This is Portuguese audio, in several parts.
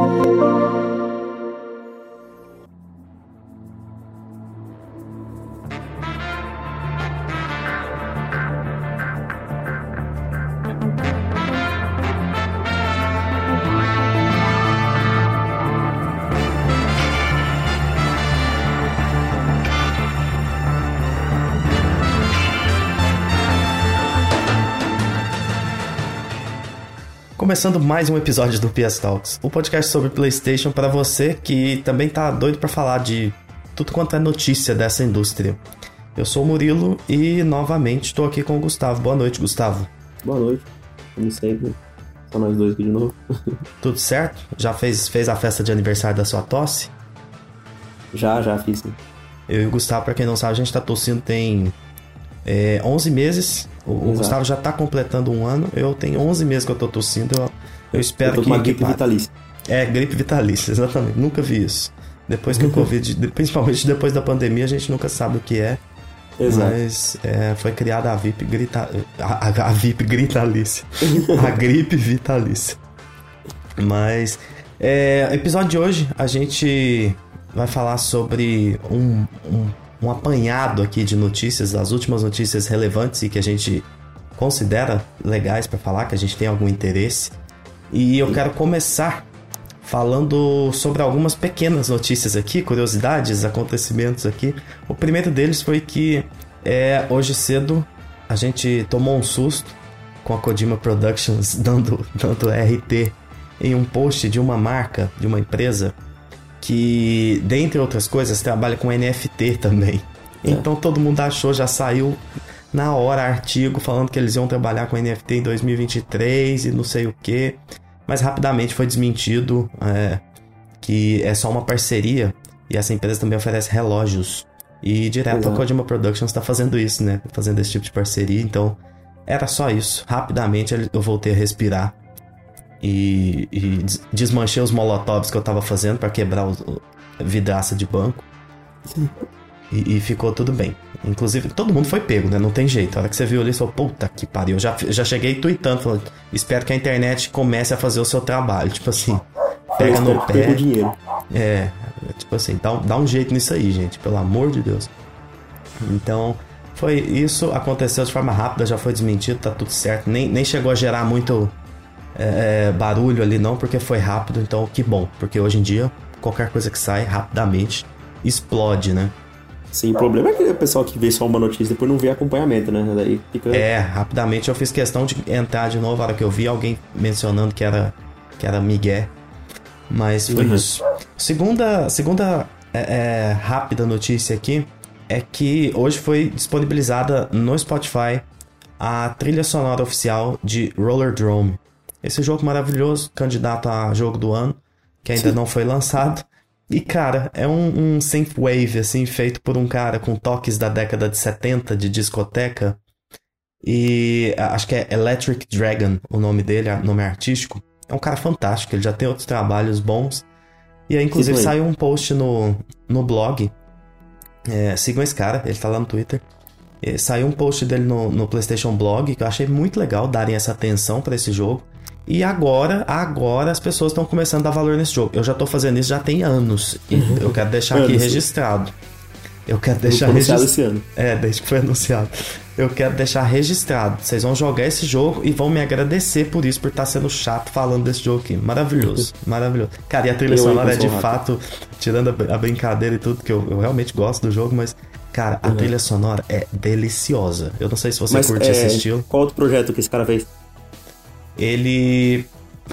Música começando mais um episódio do PS Talks, o um podcast sobre PlayStation para você que também tá doido para falar de tudo quanto é notícia dessa indústria. Eu sou o Murilo e novamente estou aqui com o Gustavo. Boa noite, Gustavo. Boa noite, como sempre. Só nós dois aqui de novo. Tudo certo? Já fez, fez a festa de aniversário da sua tosse? Já, já fiz sim. Eu e o Gustavo, para quem não sabe, a gente tá tossindo tem é, 11 meses. O, o Gustavo já tá completando um ano. Eu tenho 11 meses que eu tô tossindo. Eu, eu espero eu tô que. uma gripe vitalícia. É, gripe vitalícia, exatamente. Nunca vi isso. Depois que o Covid, principalmente depois da pandemia, a gente nunca sabe o que é. Exato. Mas é, foi criada a VIP grita, a, a, a VIP gritalícia. a gripe vitalícia. Mas é, episódio de hoje a gente vai falar sobre um, um um apanhado aqui de notícias, as últimas notícias relevantes e que a gente considera legais para falar, que a gente tem algum interesse. E eu quero começar falando sobre algumas pequenas notícias aqui, curiosidades, acontecimentos aqui. O primeiro deles foi que é, hoje cedo a gente tomou um susto com a Kojima Productions dando, dando RT em um post de uma marca, de uma empresa que, dentre outras coisas, trabalha com NFT também. É. Então todo mundo achou, já saiu na hora artigo falando que eles iam trabalhar com NFT em 2023 e não sei o que. Mas rapidamente foi desmentido é, que é só uma parceria e essa empresa também oferece relógios. E direto a Kojima Productions está fazendo isso, né? Fazendo esse tipo de parceria. Então era só isso. Rapidamente eu voltei a respirar e, e desmanchei os molotovs que eu tava fazendo para quebrar o, vidraça de banco. E, e, ficou tudo bem. Inclusive, todo mundo foi pego, né? Não tem jeito. A hora que você viu ali, você falou, puta que pariu. Eu já, já cheguei tweetando, falando, espero que a internet comece a fazer o seu trabalho. Tipo assim, pega no pé. dinheiro. É, tipo assim, dá, dá um jeito nisso aí, gente, pelo amor de Deus. Então, foi isso. Aconteceu de forma rápida, já foi desmentido, tá tudo certo. Nem, nem chegou a gerar muito é, é, barulho ali não, porque foi rápido, então que bom, porque hoje em dia qualquer coisa que sai rapidamente explode, né? Sim, o problema é que o pessoal que vê só uma notícia depois não vê acompanhamento, né? Daí fica... É, rapidamente eu fiz questão de entrar de novo, a hora que eu vi alguém mencionando que era, que era Miguel. Mas foi uhum. isso. Segunda, segunda é, é, rápida notícia aqui é que hoje foi disponibilizada no Spotify a trilha sonora oficial de Roller Drome. Esse jogo maravilhoso, candidato a jogo do ano, que ainda Sim. não foi lançado. E, cara, é um, um synthwave, assim, feito por um cara com toques da década de 70 de discoteca. E acho que é Electric Dragon o nome dele, o nome artístico. É um cara fantástico, ele já tem outros trabalhos bons. E aí, inclusive, saiu um post no, no blog. É, sigam esse cara, ele tá lá no Twitter. É, saiu um post dele no, no PlayStation Blog que eu achei muito legal darem essa atenção para esse jogo. E agora, agora as pessoas estão começando a dar valor nesse jogo. Eu já tô fazendo isso já tem anos. E uhum. eu quero deixar aqui registrado. Eu quero deixar registrado. esse ano. É, desde que foi anunciado. Eu quero deixar registrado. Vocês vão jogar esse jogo e vão me agradecer por isso, por estar tá sendo chato falando desse jogo aqui. Maravilhoso, maravilhoso. Cara, e a trilha eu sonora é de fato, tirando a brincadeira e tudo, que eu, eu realmente gosto do jogo, mas Cara, a uhum. trilha sonora é deliciosa. Eu não sei se você Mas, curte é, esse estilo. Qual outro projeto que esse cara fez? Ele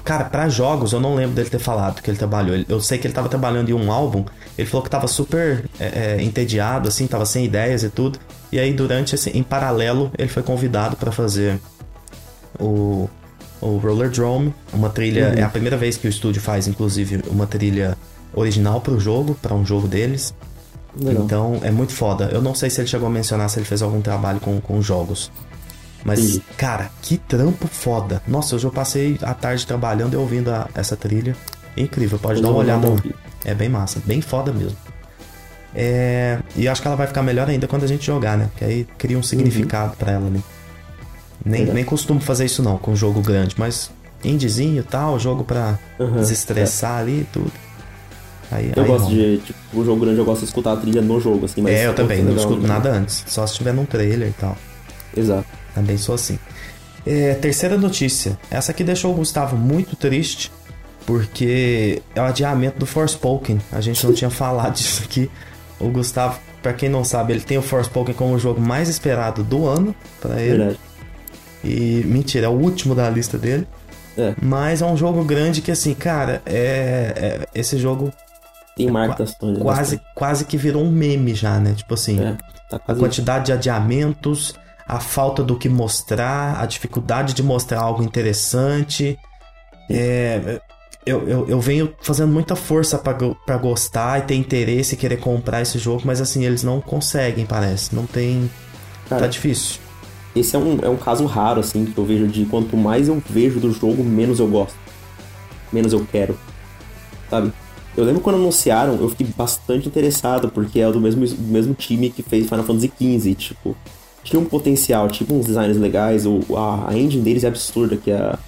Cara, para jogos, eu não lembro dele ter falado que ele trabalhou. Eu sei que ele tava trabalhando em um álbum. Ele falou que tava super é, é, entediado, assim, tava sem ideias e tudo. E aí, durante esse. Em paralelo, ele foi convidado para fazer o, o Roller Drome. Uma trilha. Uhum. É a primeira vez que o estúdio faz, inclusive, uma trilha original pro jogo, para um jogo deles. Legal. Então é muito foda. Eu não sei se ele chegou a mencionar se ele fez algum trabalho com, com jogos. Mas, Sim. cara, que trampo foda. Nossa, hoje eu passei a tarde trabalhando e ouvindo a, essa trilha. Incrível, pode eu dar uma olhada. É bem massa, bem foda mesmo. É, e acho que ela vai ficar melhor ainda quando a gente jogar, né? Que aí cria um significado uhum. para ela, né? Nem, nem costumo fazer isso não com jogo grande, mas indiezinho e tal, jogo pra Aham, desestressar ali e tudo. Aí, Eu aí gosto rola. de, tipo, o jogo grande eu gosto de escutar a trilha no jogo, assim, mas. É, eu também, não legal, escuto nada antes. Só se tiver num trailer e tal. Exato. Também sou assim. É, terceira notícia. Essa aqui deixou o Gustavo muito triste, porque é o adiamento do Forspoken. A gente não tinha falado disso aqui. O Gustavo, pra quem não sabe, ele tem o Forspoken como o jogo mais esperado do ano pra ele. Verdade. E mentira, é o último da lista dele. É. Mas é um jogo grande que, assim, cara, é, é- esse jogo Tem marca das Sony. quase, quase que virou um meme já, né? Tipo assim, É, tá a quantidade de adiamentos, a falta do que mostrar, a dificuldade de mostrar algo interessante. É, eu, eu, eu venho fazendo muita força pra gostar e ter interesse e querer comprar esse jogo, mas assim, eles não conseguem, parece. Não tem. Cara, tá difícil. Esse é um, é um caso raro, assim, que eu vejo de quanto mais eu vejo do jogo, menos eu gosto. Menos eu quero. Sabe? Eu lembro quando anunciaram, eu fiquei bastante interessado, porque é do mesmo, do mesmo time que fez Final Fantasy XV, tipo. Tinha um potencial, tipo uns designs legais, o, a, a engine deles é absurda, que é a,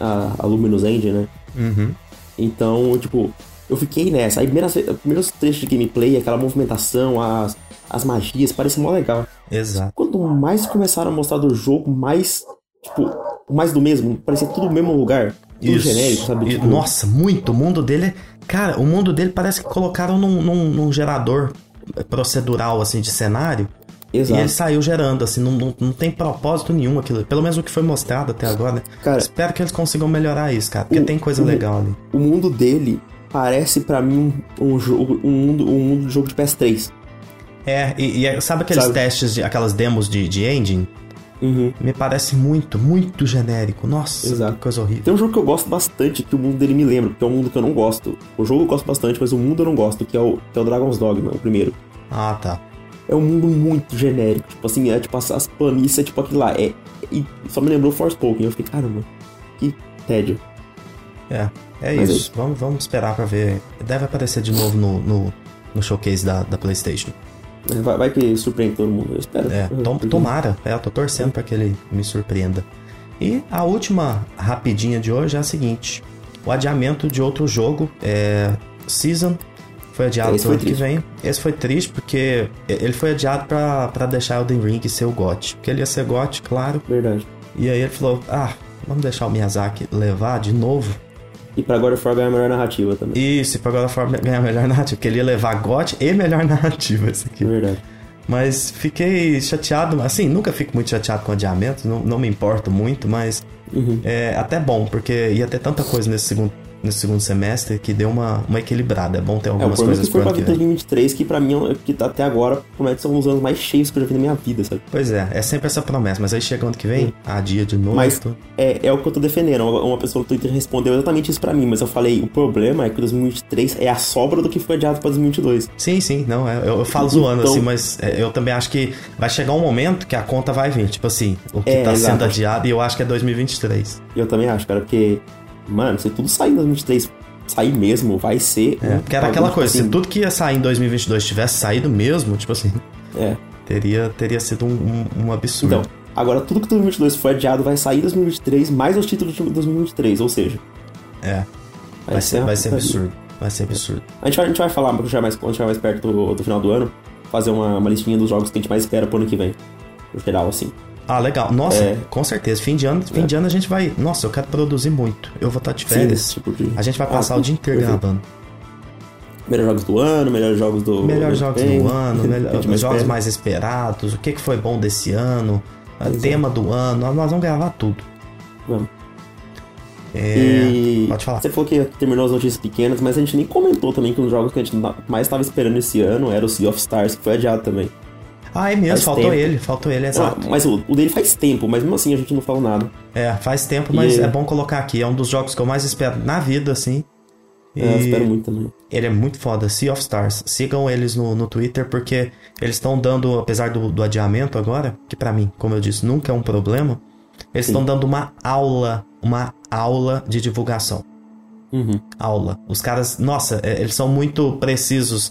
a, a Luminous Engine, né? Uhum. Então, tipo, eu fiquei nessa. Aí, primeiras, primeiros trechos de gameplay, aquela movimentação, as, as magias, parecia mó legal. Exato. Quanto mais começaram a mostrar do jogo, mais, tipo, mais do mesmo. Parecia tudo no mesmo lugar. Tudo Isso. genérico, sabe? Tipo, Nossa, muito. O mundo dele é. Cara, o mundo dele parece que colocaram num, num- num gerador procedural, assim, de cenário. E Exato. ele saiu gerando, assim, não, não, não tem propósito nenhum aquilo. Pelo menos o que foi mostrado até agora, né? Cara, Espero que eles consigam melhorar isso, cara. Porque o- tem coisa o- legal ali. o mundo dele parece pra mim um, um jogo, um mundo, um mundo de jogo de PS3. É, e, e é- sabe aqueles Sabe? testes, de, aquelas demos de, de engine? Uhum. Me parece muito, muito genérico. Nossa, Exato. que coisa horrível. Tem um jogo que eu gosto bastante, que o mundo dele me lembra, porque é um mundo que eu não gosto. O jogo eu gosto bastante, mas o mundo eu não gosto, que é o, que é o Dragon's Dogma, o primeiro. Ah, tá. É um mundo muito genérico. Tipo assim, é tipo as, as planícies, é tipo aquilo lá. É, e só me lembrou Forspoken. Eu fiquei, caramba, que tédio. É, é Mas é isso. isso. Vamos, vamos esperar pra ver. Deve aparecer de novo no, no, no showcase da, da PlayStation. Vai, vai que surpreende todo mundo, eu espero. É, tom- tomara. É, eu tô torcendo pra que ele me surpreenda. E a última rapidinha de hoje é a seguinte: o adiamento de outro jogo, é, Season, foi adiado Esse pro ano que vem. Esse foi triste porque ele foi adiado pra, pra deixar Elden Ring ser o GOT. Porque ele ia ser GOT, claro. Verdade. E aí ele falou: ah, vamos deixar o Miyazaki levar de novo. E pra God of War ganhar a melhor narrativa também. Isso, e pra agora forma ganhar melhor narrativa. Porque ele ia levar GOT e melhor narrativa esse aqui. Verdade. Mas fiquei chateado, assim, nunca fico muito chateado com adiamentos, não, não me importo muito, mas Uhum. é até bom, porque ia ter tanta coisa nesse segundo, nesse segundo semestre que deu uma, uma equilibrada. É bom ter É, algumas é coisas que foi pra ano que vem. 2023, que pra mim, é que tá até agora, promete ser um dos anos mais cheios que eu já vi na minha vida, sabe? Pois é, é sempre essa promessa, mas aí chega ano que vem, adia de novo. Mas tudo. é, é o que eu tô defendendo. Uma pessoa no Twitter respondeu exatamente isso pra mim, mas eu falei, o problema é que 2023 é a sobra do que foi adiado pra 2022. Sim, sim, não, é, eu, eu falo zoando Então- assim, mas eu também acho que vai chegar um momento que a conta vai vir, tipo assim, o que É, tá exato. sendo adiado e eu acho que é 2023. E eu também acho, cara, porque, mano, se tudo sair em 2023, sair mesmo, vai ser. É, um porque era aquela coisa, se assim, tudo que ia sair em 2022 tivesse saído mesmo, tipo assim, É. teria, teria sido um, um, um absurdo. Então, agora tudo que 2022 foi adiado vai sair em 2023, mais os títulos de 2023, ou seja, É, vai, ser, uma vai ser absurdo. Vai ser absurdo. A gente vai, a gente vai falar, quando chegar mais, quando chegar mais perto do, do final do ano, fazer uma, uma listinha dos jogos que a gente mais espera pro ano que vem. No geral, assim. Ah, legal. Nossa, É. com certeza. Fim de ano, fim É. de ano a gente vai. Nossa, eu quero produzir muito. Eu vou estar de Sim, férias. esse tipo de. A gente vai Ah, passar o dia inteiro gravando. Melhores jogos do ano, melhores jogos do. Melhores jogos do ano, melhor- mais jogos mais esperados, o que, que foi bom desse ano, Exato. tema do ano. Nós, nós vamos gravar tudo. Vamos. É, e pode falar. você falou que terminou as notícias pequenas, mas a gente nem comentou também que um dos jogos que a gente mais estava esperando esse ano era o Sea of Stars, que foi adiado também. Ah, é mesmo, faz faltou tempo. ele, faltou ele, exato. Ah, mas o, o dele faz tempo, mas mesmo assim a gente não falou nada. É, faz tempo, mas E- é bom colocar aqui. É um dos jogos que eu mais espero na vida, assim. E É, eu espero muito também. ele é muito foda, Sea of Stars. Sigam eles no, no Twitter, porque eles estão dando, apesar do, do adiamento agora, que pra mim, como eu disse, nunca é um problema, eles estão dando uma aula, uma aula de divulgação. Uhum. Aula. Os caras, nossa, é, eles são muito precisos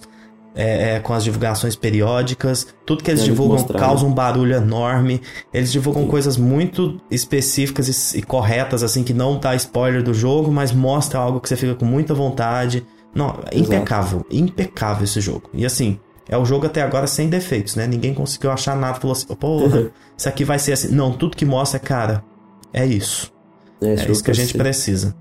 é, é, com as divulgações periódicas. Tudo que eles divulgam causa um barulho enorme. Eles divulgam Sim. coisas muito específicas e, e, corretas, assim, que não dá spoiler do jogo, mas mostra algo que você fica com muita vontade. Não, é impecável, impecável esse jogo. E assim, é o jogo até agora sem defeitos, né? Ninguém conseguiu achar nada, falou assim, porra, isso aqui vai ser assim. Não, tudo que mostra, cara, é isso. É, é isso que a gente precisa.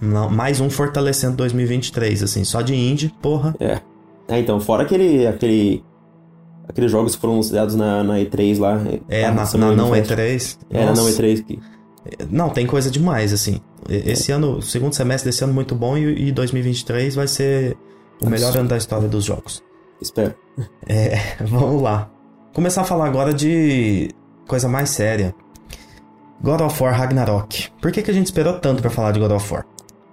Não, mais um fortalecendo 2023, assim, só de indie, porra. É. É, então, fora aquele. aquele aqueles jogos que foram anunciados na, na E3 lá. É, na, na não E3. É, na não E3 que. Não, tem coisa demais, assim. Esse é. ano, segundo semestre desse ano muito bom e, e 2023 vai ser o melhor ano da história dos jogos. Espero. É, vamos lá. Começar a falar agora de coisa mais séria. God of War Ragnarok. Por que, que a gente esperou tanto para falar de God of War?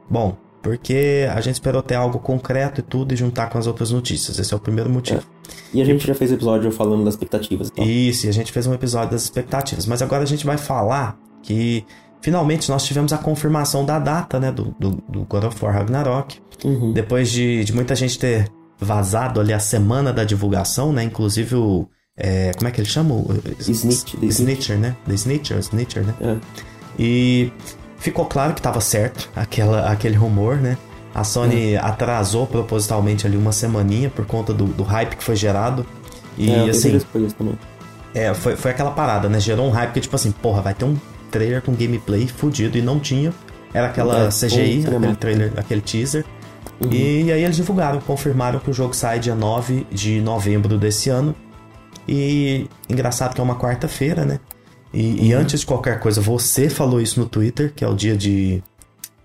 Bom, porque a gente esperou ter algo concreto e tudo e juntar com as outras notícias. Esse é o primeiro motivo. É. E a gente já fez episódio falando das expectativas. Então. Isso, e a gente fez um episódio das expectativas. Mas agora a gente vai falar que finalmente nós tivemos a confirmação da data, né, do, do, do God of War Ragnarok. Uhum. Depois de, de muita gente ter vazado ali a semana da divulgação, né? Inclusive o. É, como é que ele chama? O, Snitch, Snitcher, né? The Snitcher, Snitcher, né? É. E ficou claro que estava certo aquela, aquele rumor, né? A Sony é. atrasou propositalmente ali uma semaninha por conta do, do hype que foi gerado. E é, assim. É, foi, foi aquela parada, né? Gerou um hype que, tipo assim, porra, vai ter um trailer com gameplay fudido e não tinha. Era aquela é, CGI, aquele trailer, aquele teaser. Uhum. E aí eles divulgaram, confirmaram que o jogo sai dia 9 de novembro desse ano. E engraçado que é uma quarta-feira, né? E, e, antes de qualquer coisa, você falou isso no Twitter, que é o dia de.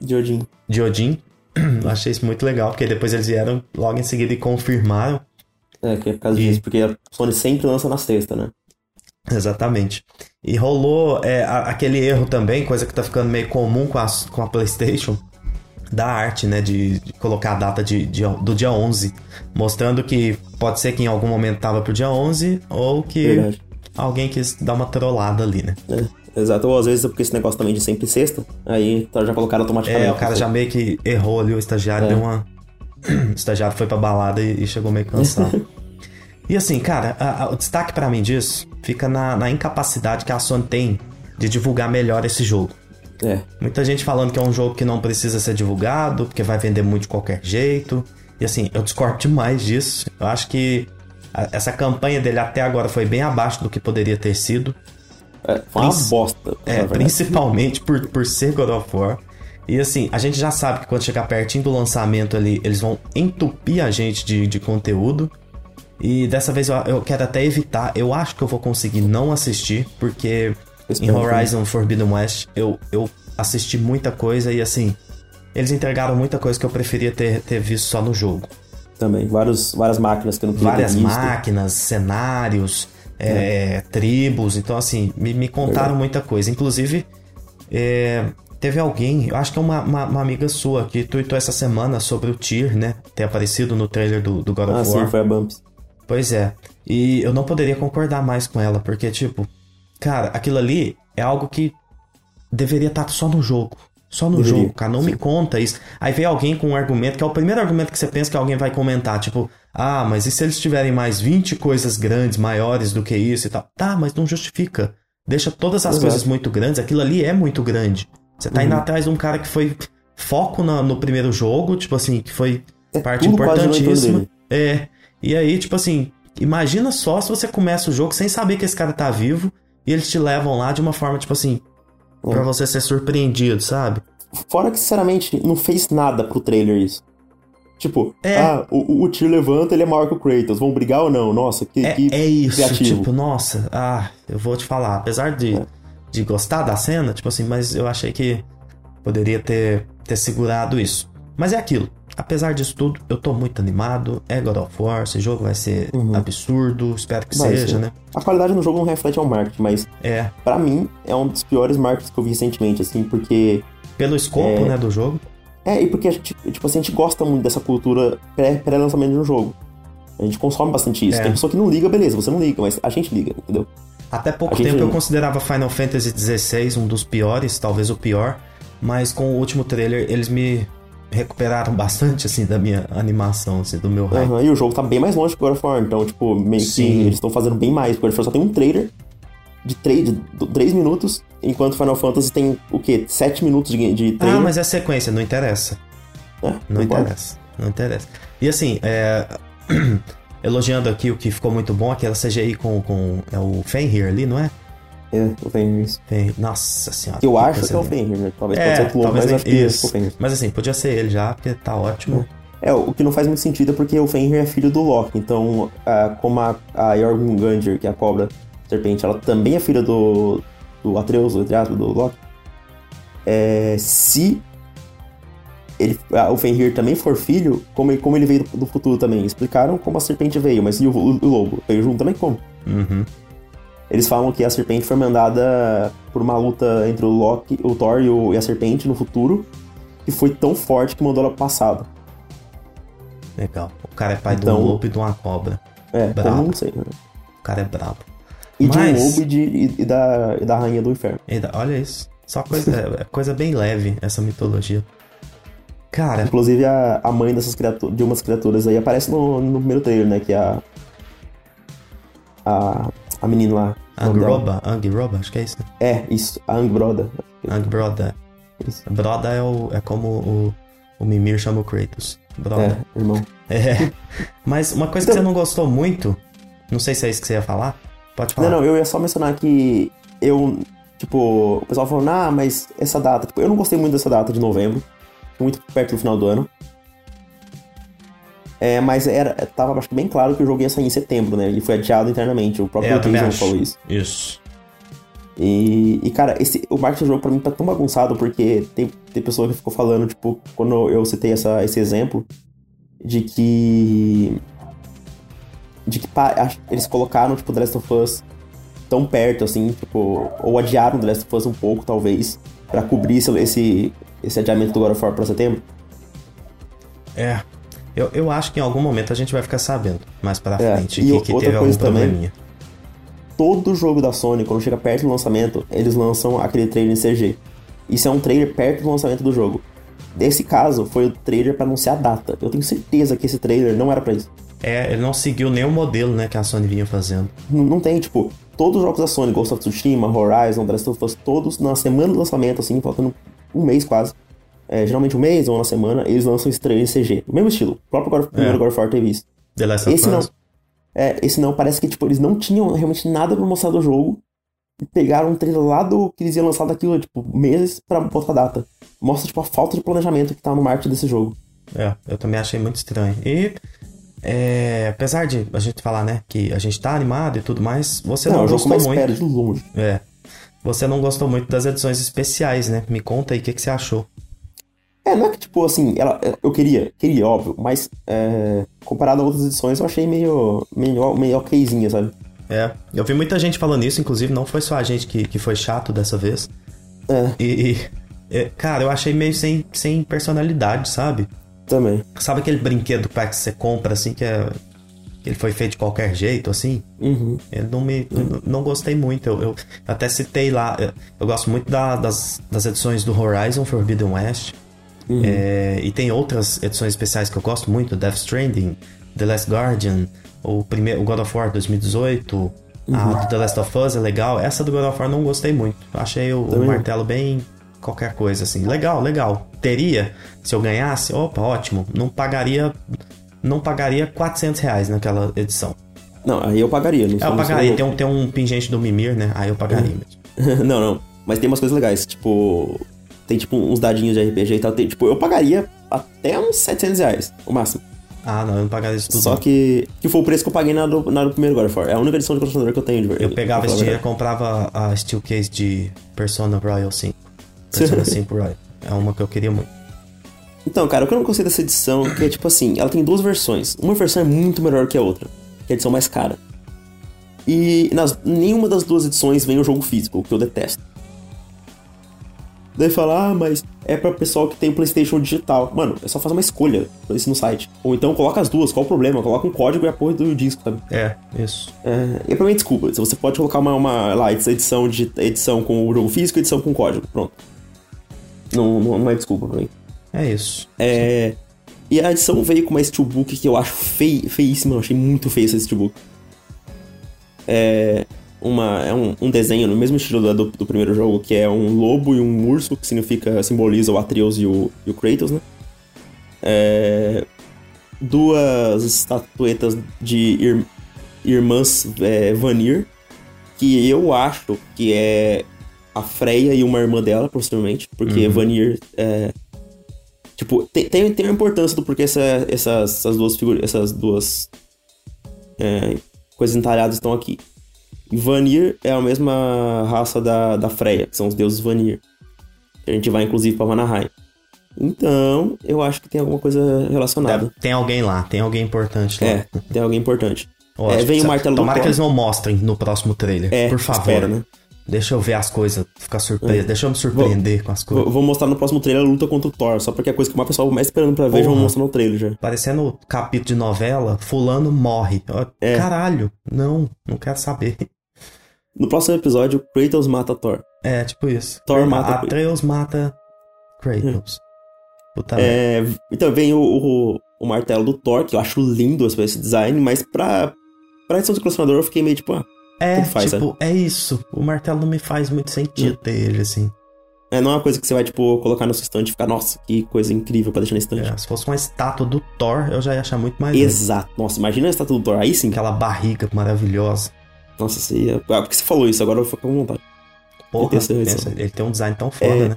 De Odin. De Odin. Achei isso muito legal, porque depois eles vieram logo em seguida e confirmaram. É, que é por causa e... disso, porque a Sony sempre lança na sexta, né? Exatamente. E rolou é, aquele erro também, coisa que tá ficando meio comum com a, com a PlayStation, da arte, né? De, de colocar a data de, de, do dia 11. Mostrando que pode ser que em algum momento tava pro dia 11 ou que Verdade. Alguém quis dar uma trollada ali, né? É, exato. Ou às vezes é porque esse negócio também de sempre sexta, aí tá, já colocaram automaticamente. É, o cara já meio que errou ali, o estagiário é. deu uma. o estagiário foi pra balada e, e chegou meio cansado. e assim, cara, a, a, o destaque para mim disso fica na, na incapacidade que a Sony tem de divulgar melhor esse jogo. É. Muita gente falando que é um jogo que não precisa ser divulgado, porque vai vender muito de qualquer jeito. E assim, eu discordo demais disso. Eu acho que essa campanha dele até agora foi bem abaixo do que poderia ter sido. É, foi uma bosta. É, principalmente por, por ser God of War. E assim, a gente já sabe que quando chegar pertinho do lançamento ali, eles vão entupir a gente de, de conteúdo. E dessa vez eu, eu quero até evitar. Eu acho que eu vou conseguir não assistir, porque em Horizon Forbidden West, eu, eu assisti muita coisa e assim, eles entregaram muita coisa que eu preferia ter, ter visto só no jogo. Também, vários, várias máquinas que eu não queria Várias máquinas, cenários, é. É, tribos, então assim, me, me contaram muita coisa. Inclusive, é, teve alguém, eu acho que é uma, uma, uma, amiga sua, que tweetou essa semana sobre o Tyr, né? Ter aparecido no trailer do, do God ah, of War. Ah, sim, foi a Bumps. Pois é. E eu não poderia concordar mais com ela, porque, tipo, Cara, aquilo ali é algo que deveria estar só no jogo. Só no deveria. jogo, cara. Não Sim. me conta isso. Aí vem alguém com um argumento, que é o primeiro argumento que você pensa que alguém vai comentar. Tipo, ah, mas e se eles tiverem mais 20 coisas grandes, maiores do que isso e tal? Tá, mas não justifica. Deixa todas as Exato. coisas muito grandes. Aquilo ali é muito grande. Você tá uhum. indo atrás de um cara que foi foco na, no primeiro jogo, tipo assim, que foi é parte importantíssima. É. E aí, tipo assim, imagina só se você começa o jogo sem saber que esse cara tá vivo e eles te levam lá de uma forma, tipo assim, é. pra você ser surpreendido, sabe? Fora que, sinceramente, não fez nada pro trailer isso. Tipo, é. ah, o, o Tyr levanta, ele é maior que o Kratos. Vão brigar ou não? Nossa, que, é, que é isso, criativo. tipo, nossa, ah, eu vou te falar. Apesar de, é. de gostar da cena, tipo assim, mas eu achei que poderia ter, ter segurado isso. Mas é aquilo. Apesar disso tudo, eu tô muito animado. É God of War, esse jogo vai ser uhum. absurdo, espero que vai seja, ser. né? A qualidade no jogo não reflete ao marketing, mas é. para mim é um dos piores marketings que eu vi recentemente, assim, porque. Pelo escopo, é... né, do jogo. É, e porque a gente, tipo assim, a gente gosta muito dessa cultura pré-lançamento pré de um jogo. A gente consome bastante isso. É. Tem pessoa que não liga, beleza, você não liga, mas a gente liga, entendeu? Até pouco tempo gente... eu considerava Final Fantasy XVI um dos piores, talvez o pior, mas com o último trailer eles me recuperaram bastante, assim, da minha animação, assim, do meu hype. Aham, e o jogo tá bem mais longe que o God of War, então, tipo, meio que Sim. eles estão fazendo bem mais. God of War só tem um trailer de 3, de 3 minutos, enquanto Final Fantasy tem, o quê? 7 minutos de, de trailer. Ah, mas é sequência, não interessa. É, Não interessa. Não interessa. E assim, é... elogiando aqui o que ficou muito bom, aquela CGI com, com é o Fenrir ali, não é? É, isso. Fen... Nossa senhora. Eu acho que é o. Fenrir, né? Talvez É, pode ser o talvez mas acho que é o. Mas assim, podia ser ele já, porque tá ótimo. É, o que não faz muito sentido é porque o Fenrir é filho do Loki. Então, ah, como a, a Jormungandr, que é a cobra serpente, ela também é filha do, do Atreus, entre aspas, do Loki. É, se ele, ah, o Fenrir também for filho, como ele, como ele veio do, do futuro também. Explicaram como a serpente veio, mas e o, o, o lobo? Veio junto também como? Uhum. Eles falam que a serpente foi mandada por uma luta entre o Loki, o Thor e, o- e a serpente no futuro, que foi tão forte que mandou ela pro passado. Legal. O cara é pai de Então- um lobo e de uma cobra. É, Brabo. como não sei. Né? O cara é brabo. E de Mas- um lobo e, de, e, e da, e da rainha do inferno. Eita, olha isso. Só coisa, é coisa bem leve, essa mitologia. Cara, Inclusive a, a mãe dessas criaturas, de umas criaturas aí aparece no, no primeiro trailer, né? Que é a. A, a menina lá. Angroba, Angroba, acho que é isso. né? É, isso, a Angbroda. Angbroda. Isso. Broda é, o, é como o, o Mimir chama o Kratos. Broda. É, irmão. É. Mas uma coisa que você não gostou muito, não sei se é isso que você ia falar, pode falar. Não, não, eu ia só mencionar que eu. Tipo, o pessoal falou, ah, mas essa data. Tipo, eu não gostei muito dessa data de novembro. Muito perto do final do ano. É, mas era, tava acho que bem claro que o jogo ia sair em setembro, né? Ele foi adiado internamente. O próprio É, Jason falou isso. Isso. E, e, cara, esse, o marketing do jogo pra mim tá tão bagunçado porque tem, tem pessoa que ficou falando, tipo, quando eu citei essa, esse exemplo, de que. De que eles colocaram, tipo, The Last of Us tão perto, assim, tipo, ou adiaram The Last of Us um pouco, talvez, pra cobrir esse, esse, esse adiamento do God of War pra setembro. É. Eu, eu acho que em algum momento a gente vai ficar sabendo mais pra É, frente e que, que outra teve algum coisa também- probleminha. todo jogo da Sony, quando chega perto do lançamento, eles lançam aquele trailer em CG. Isso é um trailer perto do lançamento do jogo. Nesse caso, foi o trailer pra anunciar a data. Eu tenho certeza que esse trailer não era pra isso. É, ele não seguiu nenhum modelo, né, que a Sony vinha fazendo. Não, não tem, tipo, todos os jogos da Sony, Ghost of Tsushima, Horizon, The Last of Us, todos na semana do lançamento, assim, faltando um mês quase. É, geralmente um mês ou uma semana, eles lançam esse trailer em CG. O mesmo estilo. O próprio God of, primeiro God of War teve isso. The Last of Esse não. É, esse não, parece que, tipo, eles não tinham realmente nada pra mostrar do jogo. E pegaram um trailer lá do que eles iam lançar daquilo, tipo, meses pra botar data. Mostra, tipo, a falta de planejamento que tá no marketing desse jogo. É, eu também achei muito estranho. E, é, apesar de a gente falar, né, que a gente tá animado e tudo mais, você não, é o jogo que gostou muito. de longe. É. Você não gostou muito das edições especiais, né? Me conta aí o que, que você achou. É, não é que, tipo, assim, ela, eu queria, queria, óbvio, mas é, comparado a outras edições, eu achei meio, meio, meio okzinha, sabe? É, eu vi muita gente falando isso, inclusive não foi só a gente que, que foi chato dessa vez. É, E, e, é, cara, eu achei meio sem, sem personalidade, sabe? também. Sabe aquele brinquedo pá, que você compra, assim, que, é, que ele foi feito de qualquer jeito, assim? Uhum. Eu não me. eu não gostei muito. Eu, eu até citei lá. Eu, eu gosto muito da- das, das edições do Horizon Forbidden West. Uhum. É, e tem outras edições especiais que eu gosto muito: Death Stranding, The Last Guardian, o, primeiro, o God of War 2018. A Uhum. do The Last of Us é legal. Essa do God of War não gostei muito. Achei o, o martelo bem qualquer coisa assim. Legal, legal. Teria, se eu ganhasse, opa, ótimo. Não pagaria. Não pagaria 400 reais naquela edição. Não, aí eu pagaria. Não É, eu pagaria. Tem um, tem um pingente do Mimir, né? Aí eu pagaria mesmo. não, não. Mas tem umas coisas legais, tipo... Tem, tipo, uns dadinhos de RPG e tal. Tem, tipo, eu pagaria até uns 700 reais, o máximo. Ah, não, eu não pagaria isso tudo. Só que, que foi o preço que eu paguei na do, na do primeiro God of War. É a única edição de colecionador que eu tenho de verdade. Eu pegava esse dinheiro e comprava a Steel Case de Persona Royal 5. Persona 5 Royal. É uma que eu queria muito. Então, cara, o que eu não gostei dessa edição é que é tipo assim, ela tem duas versões. Uma versão é muito melhor que a outra, que é a edição mais cara. E nas, nenhuma das duas edições vem o jogo físico, o que eu detesto. Daí fala, ah, mas é pra pessoal que tem PlayStation digital. Mano, é só fazer uma escolha isso no site. Ou então coloca as duas, qual o problema? Coloca um código e a porra do disco, sabe? É, isso. É, e pra mim, desculpa, se você pode colocar uma, uma lá, edição, de, edição com o jogo físico e edição com código, pronto. Não, não, não é desculpa pra mim. É isso. É. E a edição veio com uma steelbook que eu acho fei, feíssima, eu achei muito feio essa steelbook. É, uma, é um, um desenho no mesmo estilo do, do, primeiro jogo, que é um lobo e um urso, que significa, simboliza o Atreus e o, e o Kratos, né? É, duas estatuetas de ir, irmãs é, Vanir, que eu acho que é a Freya e uma irmã dela, possivelmente, porque uhum. Vanir é, Tipo, tem, tem, tem uma importância do porquê essa, essas, essas duas figuras, essas duas é, coisas entalhadas estão aqui. Vanir é a mesma raça da, da Freya, que são os deuses Vanir. A gente vai, inclusive, pra Vanaheim. Então, eu acho que tem alguma coisa relacionada. Tem alguém lá, tem alguém importante lá. É, tem alguém importante. É, vem o martelo Tomara que eles não mostrem no próximo trailer. É, por favor. Espero, né? Deixa eu ver as coisas, ficar surpreso. É. Deixa eu me surpreender vou, com as coisas. Vou mostrar no próximo trailer a luta contra o Thor, só porque é a coisa que o pessoal mais esperando pra ver, já vou mostrar no trailer já. Parecendo capítulo de novela, fulano morre. É. Caralho, não, não quero saber. No próximo episódio, Kratos mata Thor. É, tipo isso. Thor Kratos, mata Atreus mata Kratos. Puta é, então vem o, o, o, martelo do Thor, que eu acho lindo esse design, mas pra, pra edição do colecionador eu fiquei meio tipo, ah, é, faz, tipo, é. é. isso. O martelo não me faz muito sentido hum. ter ele, assim. É, não é uma coisa que você vai, tipo, colocar no seu estante e ficar, nossa, que coisa incrível pra deixar no estante. É, se fosse uma estátua do Thor, eu já ia achar muito mais. Exato. Nossa, imagina a estátua do Thor, aí sim. Aquela barriga maravilhosa. Nossa, você ia... Ah, porque você falou isso, agora eu vou ficar com vontade. Porra, ele tem, ele tem um design tão foda, é, né?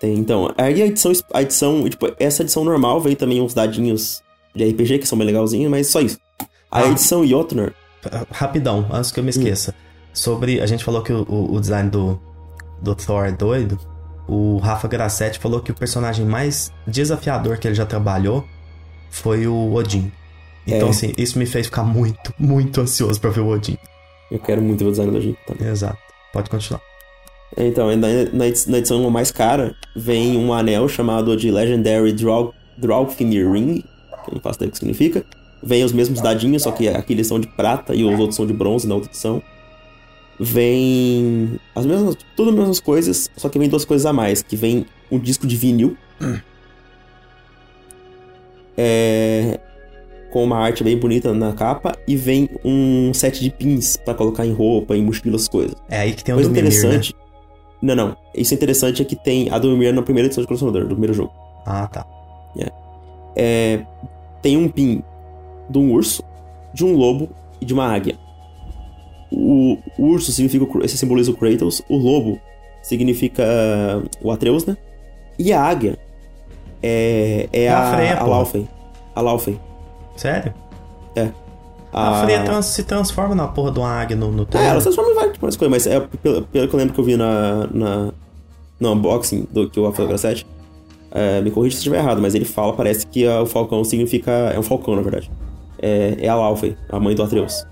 Tem, então. Aí a edição, a edição, tipo, essa edição normal veio também uns dadinhos de RPG que são bem legalzinhos, mas só isso. A ah. edição Jotner. Rapidão, antes que eu me esqueça. Hum. Sobre. A gente falou que o, o design do, do Thor é doido. O Rafa Grassetti falou que o personagem mais desafiador que ele já trabalhou foi o Odin. Então, é. assim, isso me fez ficar muito, muito ansioso pra ver o Odin. Eu quero muito ver o design do Odin também. Exato. Pode continuar. Então, na, edição mais cara, vem um anel chamado de Legendary Draupnir Ring, que eu não faço ideia o que significa. Vem os mesmos dadinhos, só que aqui eles são de prata e os outros são de bronze na outra edição vem as mesmas, tudo as mesmas coisas, só que vem duas coisas a mais, que vem um disco de vinil. Hum. É, com uma arte bem bonita na capa e vem um set de pins para colocar em roupa, em mochila, as coisas. É aí que tem o Coisa interessante. Né? Não, não. Isso é interessante é que tem a do Mimir na primeira edição de colecionador, do primeiro jogo. Ah, tá. É. é tem um pin de um urso, de um lobo e de uma águia. O, urso significa, esse simboliza o Kratos, o lobo significa o Atreus, né? E a águia é, é, é a, a, a Laufey. A Laufey. Sério? É. A, a Freya trans, se transforma na porra de uma águia no, no trailer. É, ela se transforma em várias coisas, mas é, pelo, pelo que eu lembro que eu vi na, na, no unboxing do que o Rafael Grassetti, é, me corrija se estiver errado, mas ele fala, parece que a, o falcão significa... É um falcão, na verdade. É, é a Laufey, a mãe do Atreus.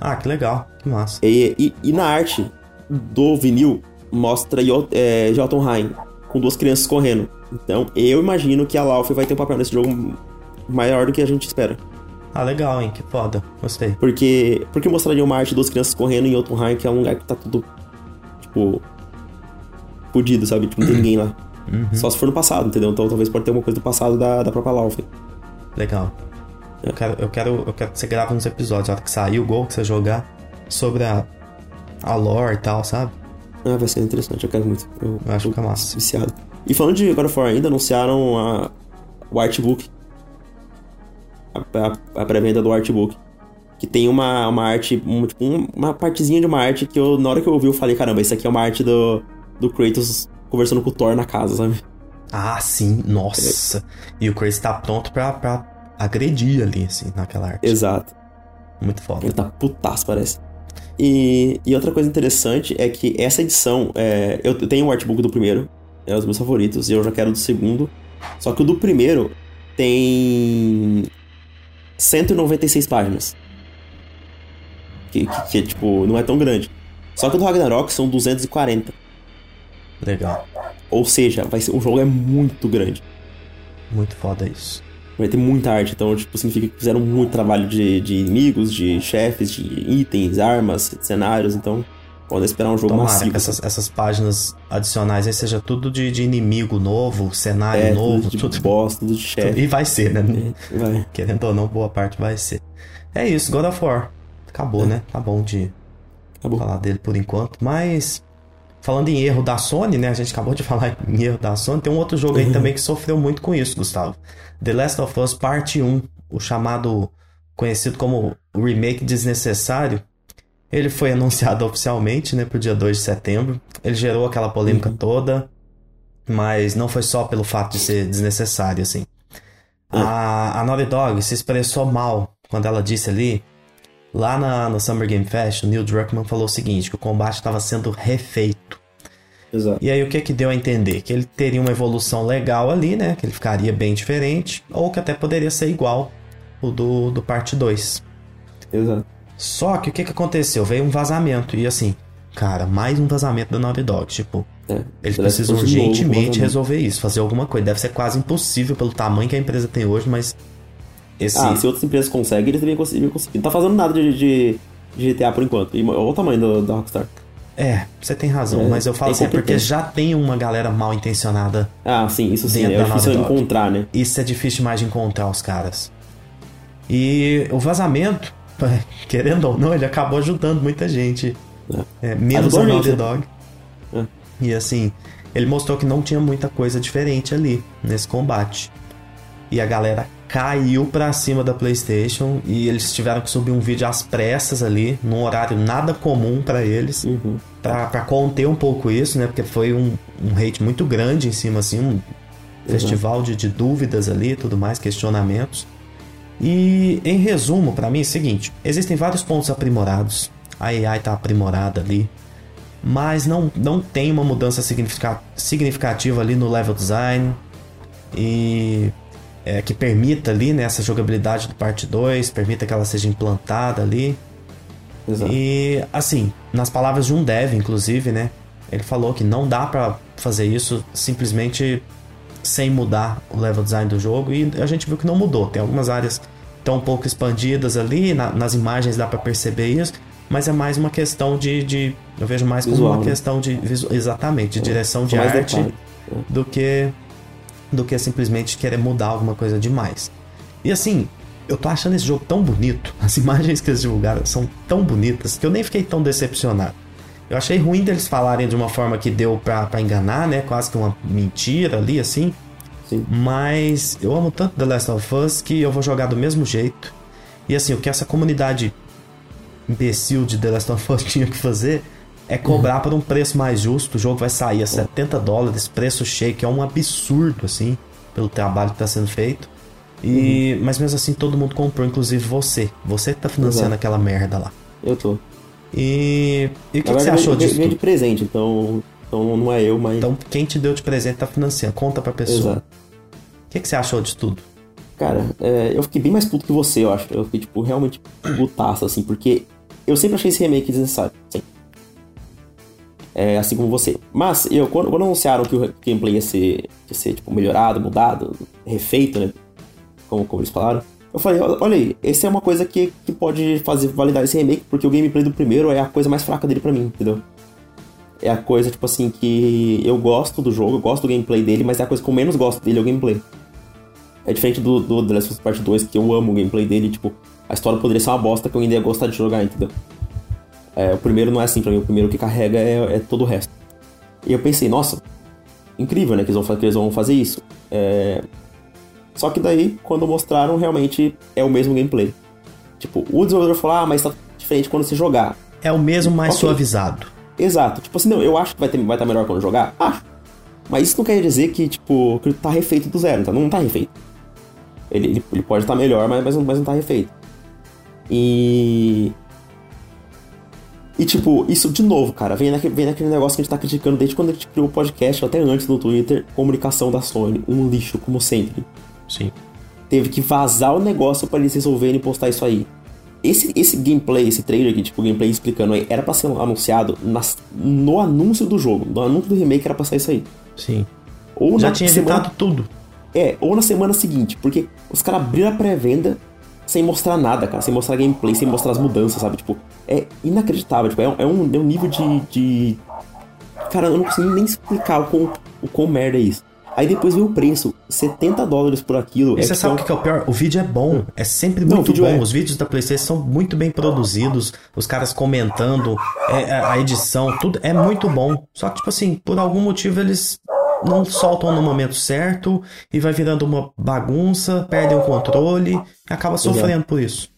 Ah, que legal, que massa. E, e, e na arte do vinil mostra é, Jotunheim com duas crianças correndo. Então eu imagino que a Laufey vai ter um papel nesse jogo maior do que a gente espera. Ah, legal, hein? Que foda. Gostei. Porque, porque mostraria uma arte de duas crianças correndo em Jotunheim, que é um lugar que tá tudo, tipo, fudido, sabe? Tipo, não tem ninguém lá. Uhum. Só se for no passado, entendeu? Então talvez pode ter uma coisa do passado da, da própria Laufey. Legal. Eu quero, eu quero, eu quero que você grave uns episódios, a hora que sair o gol, que você jogar, sobre a, a lore e tal, sabe? Ah, vai ser interessante, eu quero muito. Eu, eu acho que é massa. Viciado. E falando de God of War ainda, anunciaram a, o artbook. A, a, pré-venda do artbook. Que tem uma, uma arte, um, tipo, uma partezinha de uma arte que eu, na hora que eu ouvi, eu falei, caramba, isso aqui é uma arte do, do Kratos conversando com o Thor na casa, sabe? Ah, sim, nossa. É. E o Kratos tá pronto pra, pra agredir ali, assim, naquela arte. Exato. Muito foda. Ele tá putaço, parece. E, e outra coisa interessante é que essa edição, é, eu tenho o artbook do primeiro, é um dos meus favoritos, e eu já quero do segundo. Só que o do primeiro tem 196 páginas. Que, que, que, tipo, não é tão grande. Só que o do Ragnarok são 240. Legal. Ou seja, vai ser, o jogo é muito grande. Muito foda isso vai ter muita arte. Então, tipo, significa que fizeram muito trabalho de, de inimigos, de chefes, de itens, armas, cenários. Então, Pode esperar um jogo Tomara macio. que essas, essas páginas adicionais aí seja tudo de, de inimigo novo, cenário é, novo, tudo de tudo. boss, tudo de chefe. E vai ser, né? É, vai. Querendo ou não, boa parte vai ser. É isso, God of War. Acabou, É. né? Tá bom de Acabou. falar dele por enquanto. Mas, falando em erro da Sony, né? A gente acabou de falar em erro da Sony. Tem um outro jogo aí Uhum. também que sofreu muito com isso, Gustavo. The Last of Us Parte 1, o chamado, conhecido como remake desnecessário. Ele foi anunciado oficialmente, né, pro dia 2 de setembro. Ele gerou aquela polêmica Uhum. toda, mas não foi só pelo fato de ser desnecessário, assim. A, a Naughty Dog se expressou mal quando ela disse ali, lá na, no Summer Game Fest, o Neil Druckmann falou o seguinte, que o combate estava sendo refeito. Exato. E aí o que que deu a entender? Que ele teria uma evolução legal ali, né? Que ele ficaria bem diferente, ou que até poderia ser igual o do, do parte 2. Exato. Só que o que que aconteceu? Veio um vazamento, e assim, cara, mais um vazamento da Naughty Dog, tipo... É. Eles precisam urgentemente resolver isso, fazer alguma coisa. Deve ser quase impossível pelo tamanho que a empresa tem hoje, mas esse Ah, se outras empresas conseguem, eles conseguir. conseguir. Não tá fazendo nada de, de, de GTA por enquanto. E olha o tamanho do, da Rockstar. é, você tem razão, É, mas eu falo assim, é porque já tem uma galera mal intencionada. Ah, sim, isso sim. É difícil encontrar, né? Isso é difícil demais de encontrar os caras. E o vazamento, querendo ou não, ele acabou ajudando muita gente. É, menos Ajudou a a Naughty né? Dog. É. E assim, ele mostrou que não tinha muita coisa diferente ali nesse combate. E a galera caiu pra cima da PlayStation e eles tiveram que subir um vídeo às pressas ali, num horário nada comum pra eles, Uhum. pra pra conter um pouco isso, né? Porque foi um, um hate muito grande em cima, assim, um festival de, de dúvidas ali, tudo mais, questionamentos. E em resumo, pra mim é o seguinte: existem vários pontos aprimorados. A AI tá aprimorada ali, mas não, não tem uma mudança significa- significativa ali no level design e é, que permita ali né, essa jogabilidade do parte 2, permita que ela seja implantada ali. Exato. E assim, nas palavras de um dev, inclusive, né? Ele falou que não dá pra fazer isso simplesmente sem mudar o level design do jogo e a gente viu que não mudou. Tem algumas áreas estão um pouco expandidas ali, na- nas imagens dá pra perceber isso, mas é mais uma questão de, de- eu vejo mais como Visual, uma né? questão de exatamente, de direção de arte detalhes. do que do que simplesmente querer mudar alguma coisa demais. E assim, eu tô achando esse jogo tão bonito, as imagens que eles divulgaram são tão bonitas que eu nem fiquei tão decepcionado. Eu achei ruim deles falarem de uma forma que deu pra, pra enganar, né? Quase que uma mentira ali, assim. Sim. Mas eu amo tanto The Last of Us que eu vou jogar do mesmo jeito. E assim, o que essa comunidade imbecil de The Last of Us tinha que fazer é cobrar por um preço mais justo. O jogo vai sair a 70 dólares, preço cheio, que é um absurdo, assim, pelo trabalho que está sendo feito. E, Mas mesmo assim, todo mundo comprou, inclusive você. Você que tá financiando Exato. aquela merda lá. Eu tô. E, e o que, que você achou eu disso? ganhei de presente, então, então não é eu, mas. Então, quem te deu de presente tá financiando. Conta pra pessoa. Exato. O que, que você achou disso tudo? Cara, é, eu fiquei bem mais puto que você, eu acho. Eu fiquei, tipo, realmente putaço, assim, porque eu sempre achei esse remake desnecessário. Sim. É, assim como você. Mas, eu, quando, quando anunciaram que o gameplay ia ser, ia ser tipo, melhorado, mudado, refeito, né? Como, como eles falaram. Eu falei, "Olha- aí, essa é uma coisa que, que pode fazer validar esse remake, porque o gameplay do primeiro é a coisa mais fraca dele pra mim, entendeu? É a coisa, tipo assim, que eu gosto do jogo, eu gosto do gameplay dele, mas é a coisa que eu menos gosto dele é o gameplay. É diferente do, do The Last of Us Part 2, que eu amo o gameplay dele, tipo, a história poderia ser uma bosta que eu ainda ia gostar de jogar, entendeu? É, o primeiro não é assim pra mim, o primeiro que carrega é, é todo o resto. E eu pensei, nossa, incrível, né, que eles vão, que eles vão fazer isso. É... Só que daí, quando mostraram, realmente é o mesmo gameplay. Tipo, o desenvolvedor falou, ah, mas tá diferente quando você jogar. É o mesmo mais Ok. suavizado. Exato. Tipo assim, não, eu acho que vai estar vai tá melhor quando jogar. Acho. Mas isso não quer dizer que, tipo, que tá refeito do zero, tá? Não tá refeito. Ele, ele, ele pode estar melhor, mas, mas, não, mas não tá refeito. E. E, tipo, isso de novo, cara, vem, naquele, vem naquele negócio que a gente tá criticando desde quando a gente criou o podcast, até antes no Twitter, comunicação da Sony. Um lixo, como sempre. Sim. Teve que vazar o negócio pra eles resolverem e postar isso aí. Esse, esse gameplay, esse trailer aqui, tipo, gameplay explicando aí, era pra ser anunciado nas- no anúncio do jogo. No anúncio do remake era pra sair isso aí. Sim. Ou Já tinha semana, evitado tudo. É, ou na semana seguinte, porque os caras abriram a pré-venda sem mostrar nada, cara, sem mostrar gameplay, sem mostrar as mudanças, sabe? Tipo, é inacreditável, tipo, é, é um, é um nível de, de. Cara, eu não consigo nem explicar o quão, o quão merda é isso. Aí depois vem o preço, 70 dólares por aquilo. E é você sabe o que é o pior? O vídeo é bom, é sempre muito Não, bom. É... Os vídeos da PlayStation são muito bem produzidos, os caras comentando, é, é, a edição, tudo é muito bom. Só que, tipo assim, por algum motivo eles não soltam no momento certo e vai virando uma bagunça, perdem o controle e acaba sofrendo Exato. por isso.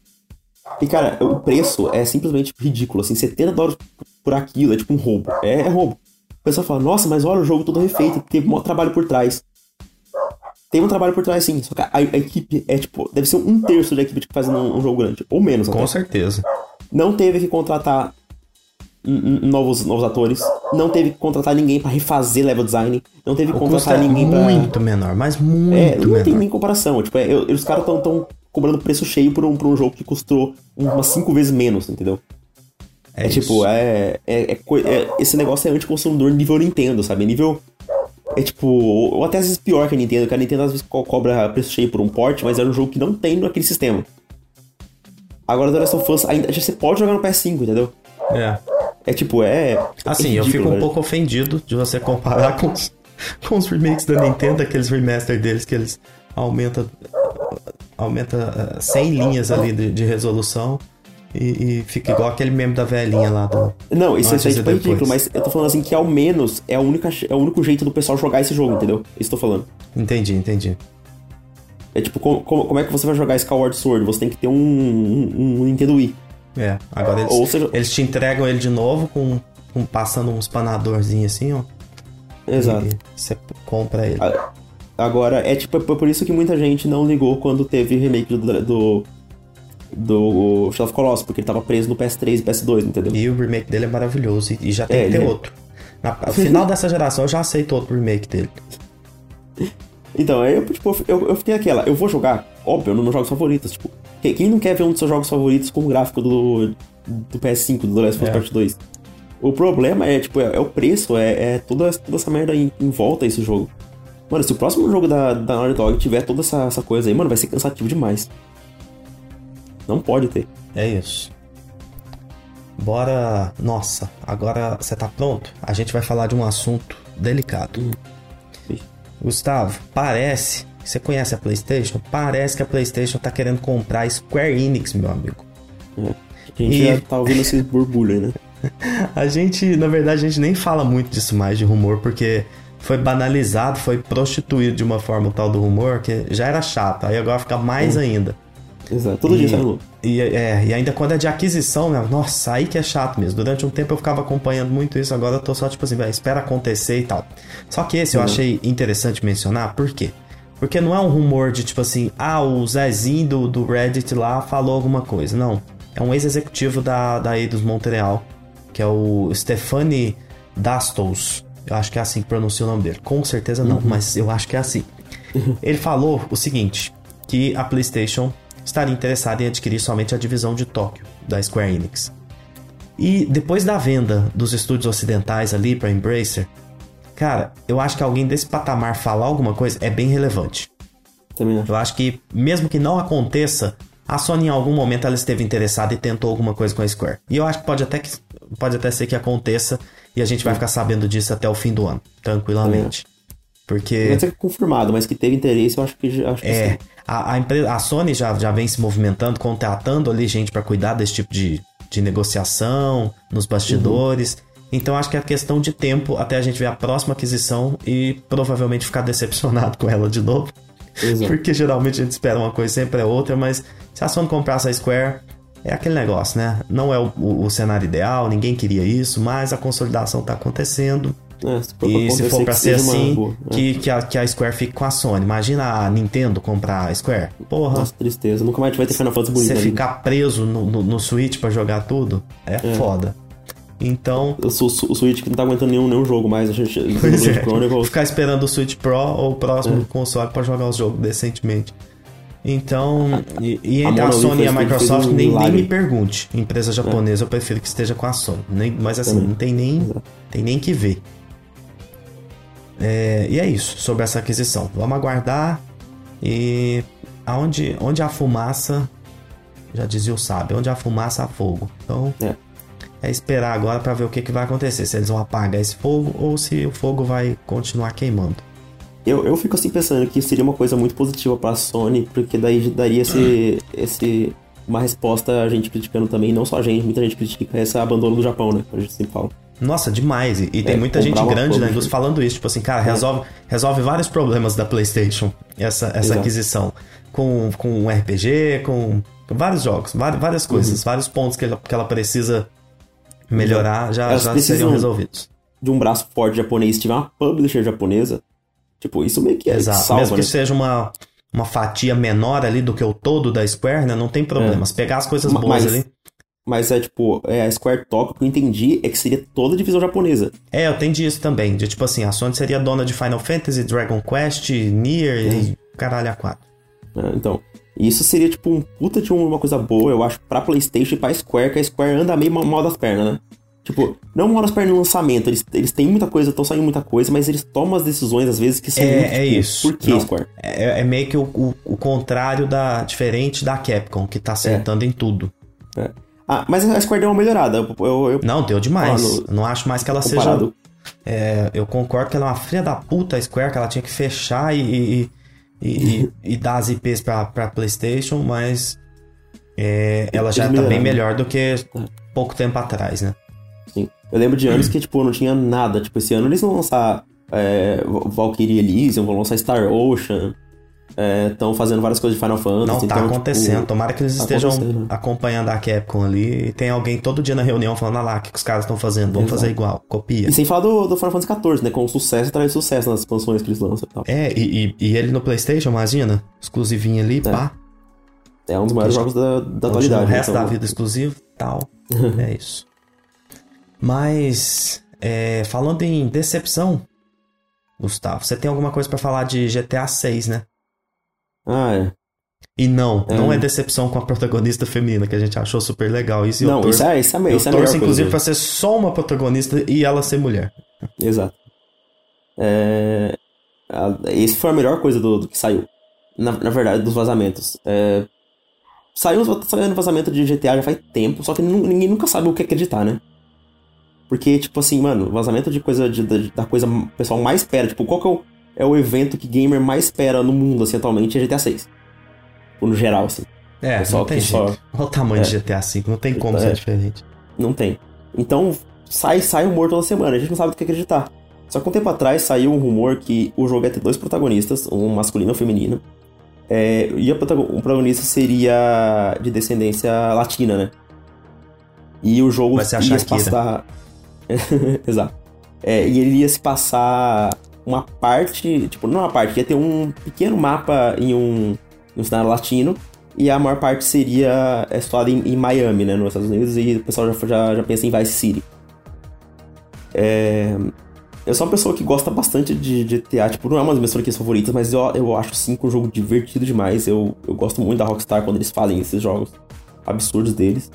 E cara, o preço é simplesmente ridículo, assim, 70 dólares por aquilo, é tipo um roubo. É, é roubo. O pessoal fala, nossa, mas olha o jogo todo refeito, teve um trabalho por trás. Tem um trabalho por trás, sim. Só que a, a, equipe é tipo, deve ser um terço da equipe que faz um, um, jogo grande. Ou menos, Com certeza. Não teve que contratar novos, novos atores. Não teve que contratar ninguém para refazer level design. Não teve que contratar é ninguém pra. Muito menor, mas muito é, não menor. tem nem comparação. Tipo, é, os caras estão tão cobrando preço cheio por um, por um jogo que custou umas 5 vezes menos, entendeu? É, é tipo, é, é, é, Esse negócio é anticonsumidor nível Nintendo, sabe? Nível. É tipo. Ou até às vezes pior que a Nintendo, que a Nintendo às vezes cobra preço cheio por um port, mas era um jogo que não tem naquele sistema. Agora, The Last of Us, ainda, você pode jogar no PS5, entendeu? É. É tipo, é. Assim, é ridículo, eu fico um velho. pouco ofendido de você comparar com os, com os remakes da Nintendo, aqueles remaster deles que eles aumentam aumenta 100 eh, linhas ali de, de resolução e, e, fica igual aquele meme da velhinha lá do. Não, isso, isso é tipo ridículo, mas eu tô falando assim que ao menos é, a única, é o único jeito do pessoal jogar esse jogo, entendeu? Isso tô falando. Entendi, entendi. É tipo, como, como é que você vai jogar Skyward Sword? Você tem que ter um, um, um Nintendo Wii. É, agora eles, seja... eles te entregam ele de novo com, com passando uns panadorzinhos assim, ó. Exato. E você compra ele. Agora, é tipo, é por isso que muita gente não ligou quando teve remake do, do do Shadow of Colossus, porque ele tava preso no PS3 e PS2, entendeu? E o remake dele é maravilhoso, e já tem é, que ter é... outro. No final dessa geração eu já aceito outro remake dele. Então, eu, tipo, eu, eu fiquei aquela, eu vou jogar, óbvio, nos meus jogos favoritos, tipo, quem não quer ver um dos seus jogos favoritos com o gráfico do, do PS5, do The Last of Us é. Part 2? O problema é, tipo, é, é o preço, é, é toda, toda essa merda em, em volta esse jogo. Mano, se o próximo jogo da, da Naughty Dog tiver toda essa, essa coisa aí, mano, vai ser cansativo demais. Não pode ter. É isso. Bora. Nossa, agora você tá pronto? A gente vai falar de um assunto delicado. Hum. Gustavo, parece. Você conhece a PlayStation? Parece que a PlayStation tá querendo comprar a Square Enix, meu amigo. É. A gente e... já tá ouvindo esses borbulhos, né? a gente, na verdade, a gente nem fala muito disso mais de rumor, porque foi banalizado, foi prostituído de uma forma tal do rumor, que já era chato, aí agora fica mais hum. ainda. Exato, todo e, dia sai E, é, e ainda quando é de aquisição, né? Nossa, aí que é chato mesmo. Durante um tempo eu ficava acompanhando muito isso, agora eu tô só tipo assim, véio, espera acontecer e tal. Só que esse uhum. eu achei interessante mencionar, por quê? Porque não é um rumor de tipo assim, ah, o Zezinho do, do Reddit lá falou alguma coisa. Não. É um ex-executivo da, da Eidos Montreal, que é o Stefani Dastos. Eu acho que é assim que pronuncia o nome dele. Com certeza não, uhum. mas eu acho que é assim. Ele falou o seguinte: que a PlayStation estaria interessado em adquirir somente a divisão de Tóquio da Square Enix. E depois da venda dos estúdios ocidentais ali para Embracer, cara, eu acho que alguém desse patamar falar alguma coisa é bem relevante. Também Eu acho que mesmo que não aconteça, a Sony em algum momento ela esteve interessada e tentou alguma coisa com a Square. E eu acho que pode até, que, pode até ser que aconteça e a gente vai ficar sabendo disso até o fim do ano, tranquilamente. Porque. Não ser confirmado, mas que teve interesse, eu acho que. Acho que é. A, a, empresa, a Sony já, já vem se movimentando, contratando ali gente para cuidar desse tipo de, de negociação, nos bastidores. Uhum. Então acho que é questão de tempo até a gente ver a próxima aquisição e provavelmente ficar decepcionado com ela de novo. Exato. Porque geralmente a gente espera uma coisa sempre é outra, mas se a Sony comprasse a Square, é aquele negócio, né? Não é o, o, o cenário ideal, ninguém queria isso, mas a consolidação está acontecendo. É, se e se for pra ser assim. É. que, que, a, que a Square fique com a Sony. Imagina a Nintendo comprar a Square. Porra. Nossa, tristeza. Nunca mais vai ter Final Fantasy bonito. Você ficar preso no, no, no Switch pra jogar tudo é, é. foda. Então. O, o, o, Switch que não tá aguentando nenhum, nenhum jogo mais. A gente, pois é. Ficar esperando o Switch Pro ou o próximo é. console pra jogar os jogos decentemente. Então, e, e entre a, a Sony e a Microsoft, um nem, nem me pergunte. Empresa japonesa, é. eu prefiro que esteja com a Sony. Nem, mas assim, Também. não tem nem, tem nem que ver. É, e é isso sobre essa aquisição. Vamos aguardar e aonde onde há fumaça já dizia o sábio, onde há fumaça há fogo. Então, é, é esperar agora para ver o que, que vai acontecer, se eles vão apagar esse fogo ou se o fogo vai continuar queimando. Eu, eu fico assim pensando que seria uma coisa muito positiva para a Sony, porque daí daria esse, esse uma resposta a gente criticando também, não só a gente, muita gente critica esse abandono do Japão, né? A gente sempre fala. Nossa, demais. E, e tem é, muita gente grande na indústria falando isso. Tipo assim, cara, é. resolve, resolve vários problemas da PlayStation, essa, essa aquisição. Com, com um RPG, com, com vários jogos, várias, coisas, uhum. vários pontos que ela, que ela precisa melhorar já, já seriam resolvidos. De um braço forte japonês, se tiver uma publisher japonesa, tipo, isso meio que é Exato. Salva, Mesmo que né? seja uma, uma fatia menor ali do que o todo da Square, né? Não tem problema. É. Pegar as coisas boas mas, ali. Mas é tipo, é, a Square Top, o que eu entendi é que seria toda a divisão japonesa. É, eu entendi isso também. De tipo assim, a Sony seria dona de Final Fantasy, Dragon Quest, Nier é. e caralho a 4. É, então, isso seria tipo um puta de uma coisa boa, eu acho, pra PlayStation e pra Square, que a Square anda meio mal das pernas, né? Tipo, não mal das pernas no lançamento, eles, eles têm muita coisa, estão saindo muita coisa, mas eles tomam as decisões às vezes que são. É, muito, é tipo, isso. Por que, Square? É, é, meio que o, o, o, contrário da. diferente da Capcom, que tá acertando é. em tudo. É. Ah, mas a Square deu uma melhorada. Eu, eu. Não, deu demais. Ah, no... Não acho mais que ela Comparado. seja. É, eu concordo que ela é uma filha da puta a Square, que ela tinha que fechar e, e, e, e dar as IPs pra, pra PlayStation, mas é, ela já tá bem melhor do que pouco tempo atrás, né? Sim. Eu lembro de anos que, tipo, não tinha nada. Tipo, esse ano eles vão lançar é, Valkyrie Elysium, vão lançar Star Ocean estão é, fazendo várias coisas de Final Fantasy. Não, tá então, acontecendo. Tipo, Tomara que eles tá estejam acompanhando a Capcom ali. E tem alguém todo dia na reunião falando, ah lá, o que os caras estão fazendo? Vamos Exato. fazer igual, copia. E sem falar do, do Final Fantasy XIV, né? Com sucesso traz sucesso nas expansões que eles lançam e tal. É, e, e, e ele no Playstation, imagina? Exclusivinho ali, é. pá. É um dos maiores jogos da, da atualidade. O resto então... da vida exclusivo tal. é isso. Mas, é, falando em decepção, Gustavo, você tem alguma coisa para falar de GTA 6, né? Ah, é. E não, é. não é decepção com a protagonista feminina, que a gente achou super legal. Isso não, torço, isso é, isso é, isso eu é torço, inclusive, pra ser só uma protagonista e ela ser mulher. Exato. É... Esse foi a melhor coisa do, do que saiu. Na, na, verdade, dos vazamentos. É... Saiu, saiu vazamento de GTA já faz tempo, só que ninguém nunca sabe o que acreditar, né? Porque, tipo assim, mano, vazamento de coisa de, de, da coisa o pessoal mais espera. Tipo, qual que é o é o evento que gamer mais espera no mundo, assim, atualmente, é GTA 6. No geral, assim. É, Pessoal não tem jeito. Só... Olha o tamanho é. de GTA 5, não tem como é. ser diferente. Não tem. Então, sai, sai um humor toda semana, a gente não sabe o que acreditar. Só que um tempo atrás saiu um rumor que o jogo ia ter dois protagonistas, um masculino e um feminino. É, e o protagonista seria de descendência latina, né? E o jogo Vai ser a ia se passar. Exato. É, e ele ia se passar uma parte, tipo, não uma parte, ia ter um pequeno mapa em um, um cenário latino, e a maior parte seria é situada em, em, Miami, né, nos Estados Unidos, e o pessoal já, já, já pensa em Vice City. É... Eu sou uma pessoa que gosta bastante de GTA, tipo, não é uma das minhas franquias favoritas, mas eu, eu acho sim que é um jogo divertido demais. Eu, eu gosto muito da Rockstar quando eles fazem esses jogos absurdos deles.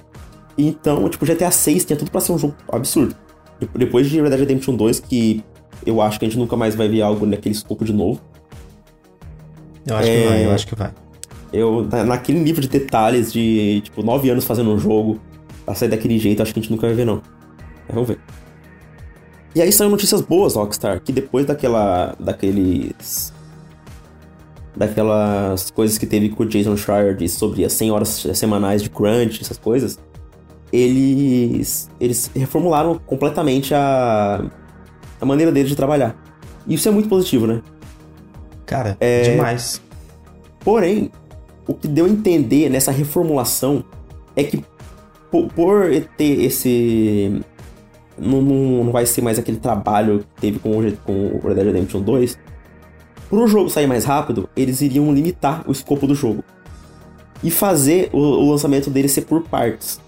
Então, tipo, GTA 6 tinha tudo para ser um jogo absurdo. Depois de Red Dead Redemption 2, que eu acho que a gente nunca mais vai ver algo naquele escopo de novo. Eu acho é... que vai, eu acho que vai. Eu, naquele nível de detalhes de, tipo, nove anos fazendo um jogo, pra sair daquele jeito, acho que a gente nunca vai ver, não. É, vamos ver. E aí são notícias boas, Rockstar, que depois daquela. daqueles. daquelas coisas que teve com o Jason Schreier sobre as 100 horas semanais de crunch, essas coisas, eles. eles reformularam completamente a a maneira deles de trabalhar. E isso é muito positivo, né? Cara, é... demais. Porém, o que deu a entender nessa reformulação é que por, por ter esse. Não, não, não, vai ser mais aquele trabalho que teve com o, com o Red Dead Redemption 2. Para o jogo sair mais rápido, eles iriam limitar o escopo do jogo. E fazer o, o lançamento dele ser por partes.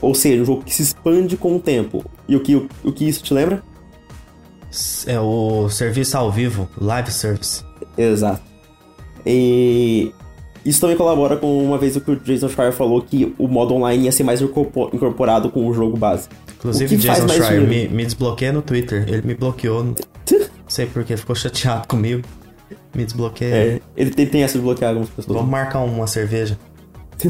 Ou seja, um jogo que se expande com o tempo. E o que, o, o que isso te lembra? É o serviço ao vivo, live service. Exato. E isso também colabora com uma vez o que o Jason Schreier falou que o modo online ia ser mais incorporado com o jogo base. Inclusive, o Jason Schreier me, me desbloqueia no Twitter. Ele me bloqueou. Não sei porque, ficou chateado comigo. Me desbloqueia. É, ele tem, tem essa de bloquear algumas pessoas. Vamos marcar uma cerveja.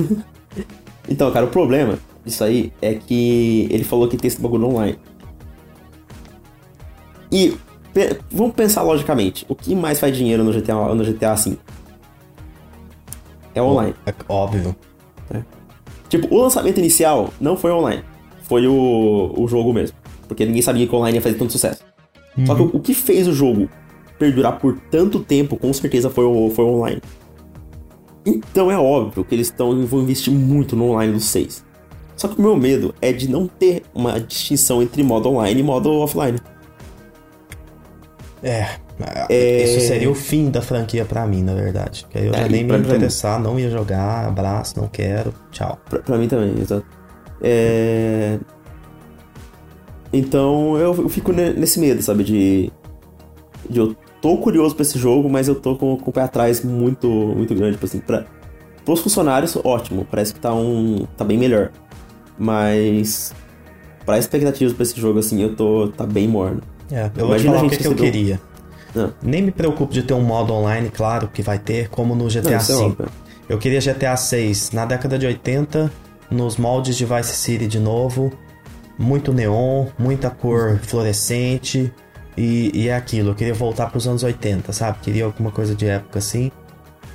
então, cara, o problema disso aí é que ele falou que tem esse bagulho online. E pe vamos pensar logicamente, o que mais faz dinheiro no GTA, no GTA V? É online. É óbvio. É. Tipo, o lançamento inicial não foi online. Foi o, o jogo mesmo. Porque ninguém sabia que online ia fazer tanto sucesso. Uhum. Só que o, o, que fez o jogo perdurar por tanto tempo, com certeza, foi o, foi o online. Então é óbvio que eles tão, vão investir muito no online do 6. Só que o meu medo é de não ter uma distinção entre modo online e modo offline. É, é... Isso seria o fim da franquia para mim, na verdade. Que aí eu é, já nem me interessar, não ia jogar, abraço, não quero, tchau. Pra, pra mim também, exato. É... Então eu, eu, fico nesse medo, sabe? De, de eu tô curioso pra esse jogo, mas eu tô com, com o pé atrás muito, muito grande, tipo assim, pra, pros funcionários, ótimo, parece que tá um. tá bem melhor. Mas para expectativas para esse jogo, assim, eu tô. tá bem morno. É, eu vou te falar o que, que eu queria. Não. Ah. Nem me preocupo de ter um modo online, claro que vai ter, como no GTA V. É eu queria GTA 6 na década de 80, nos moldes de Vice City de novo. Muito neon, muita cor fluorescente. E, e é aquilo, eu queria voltar para os anos 80, sabe? Queria alguma coisa de época assim.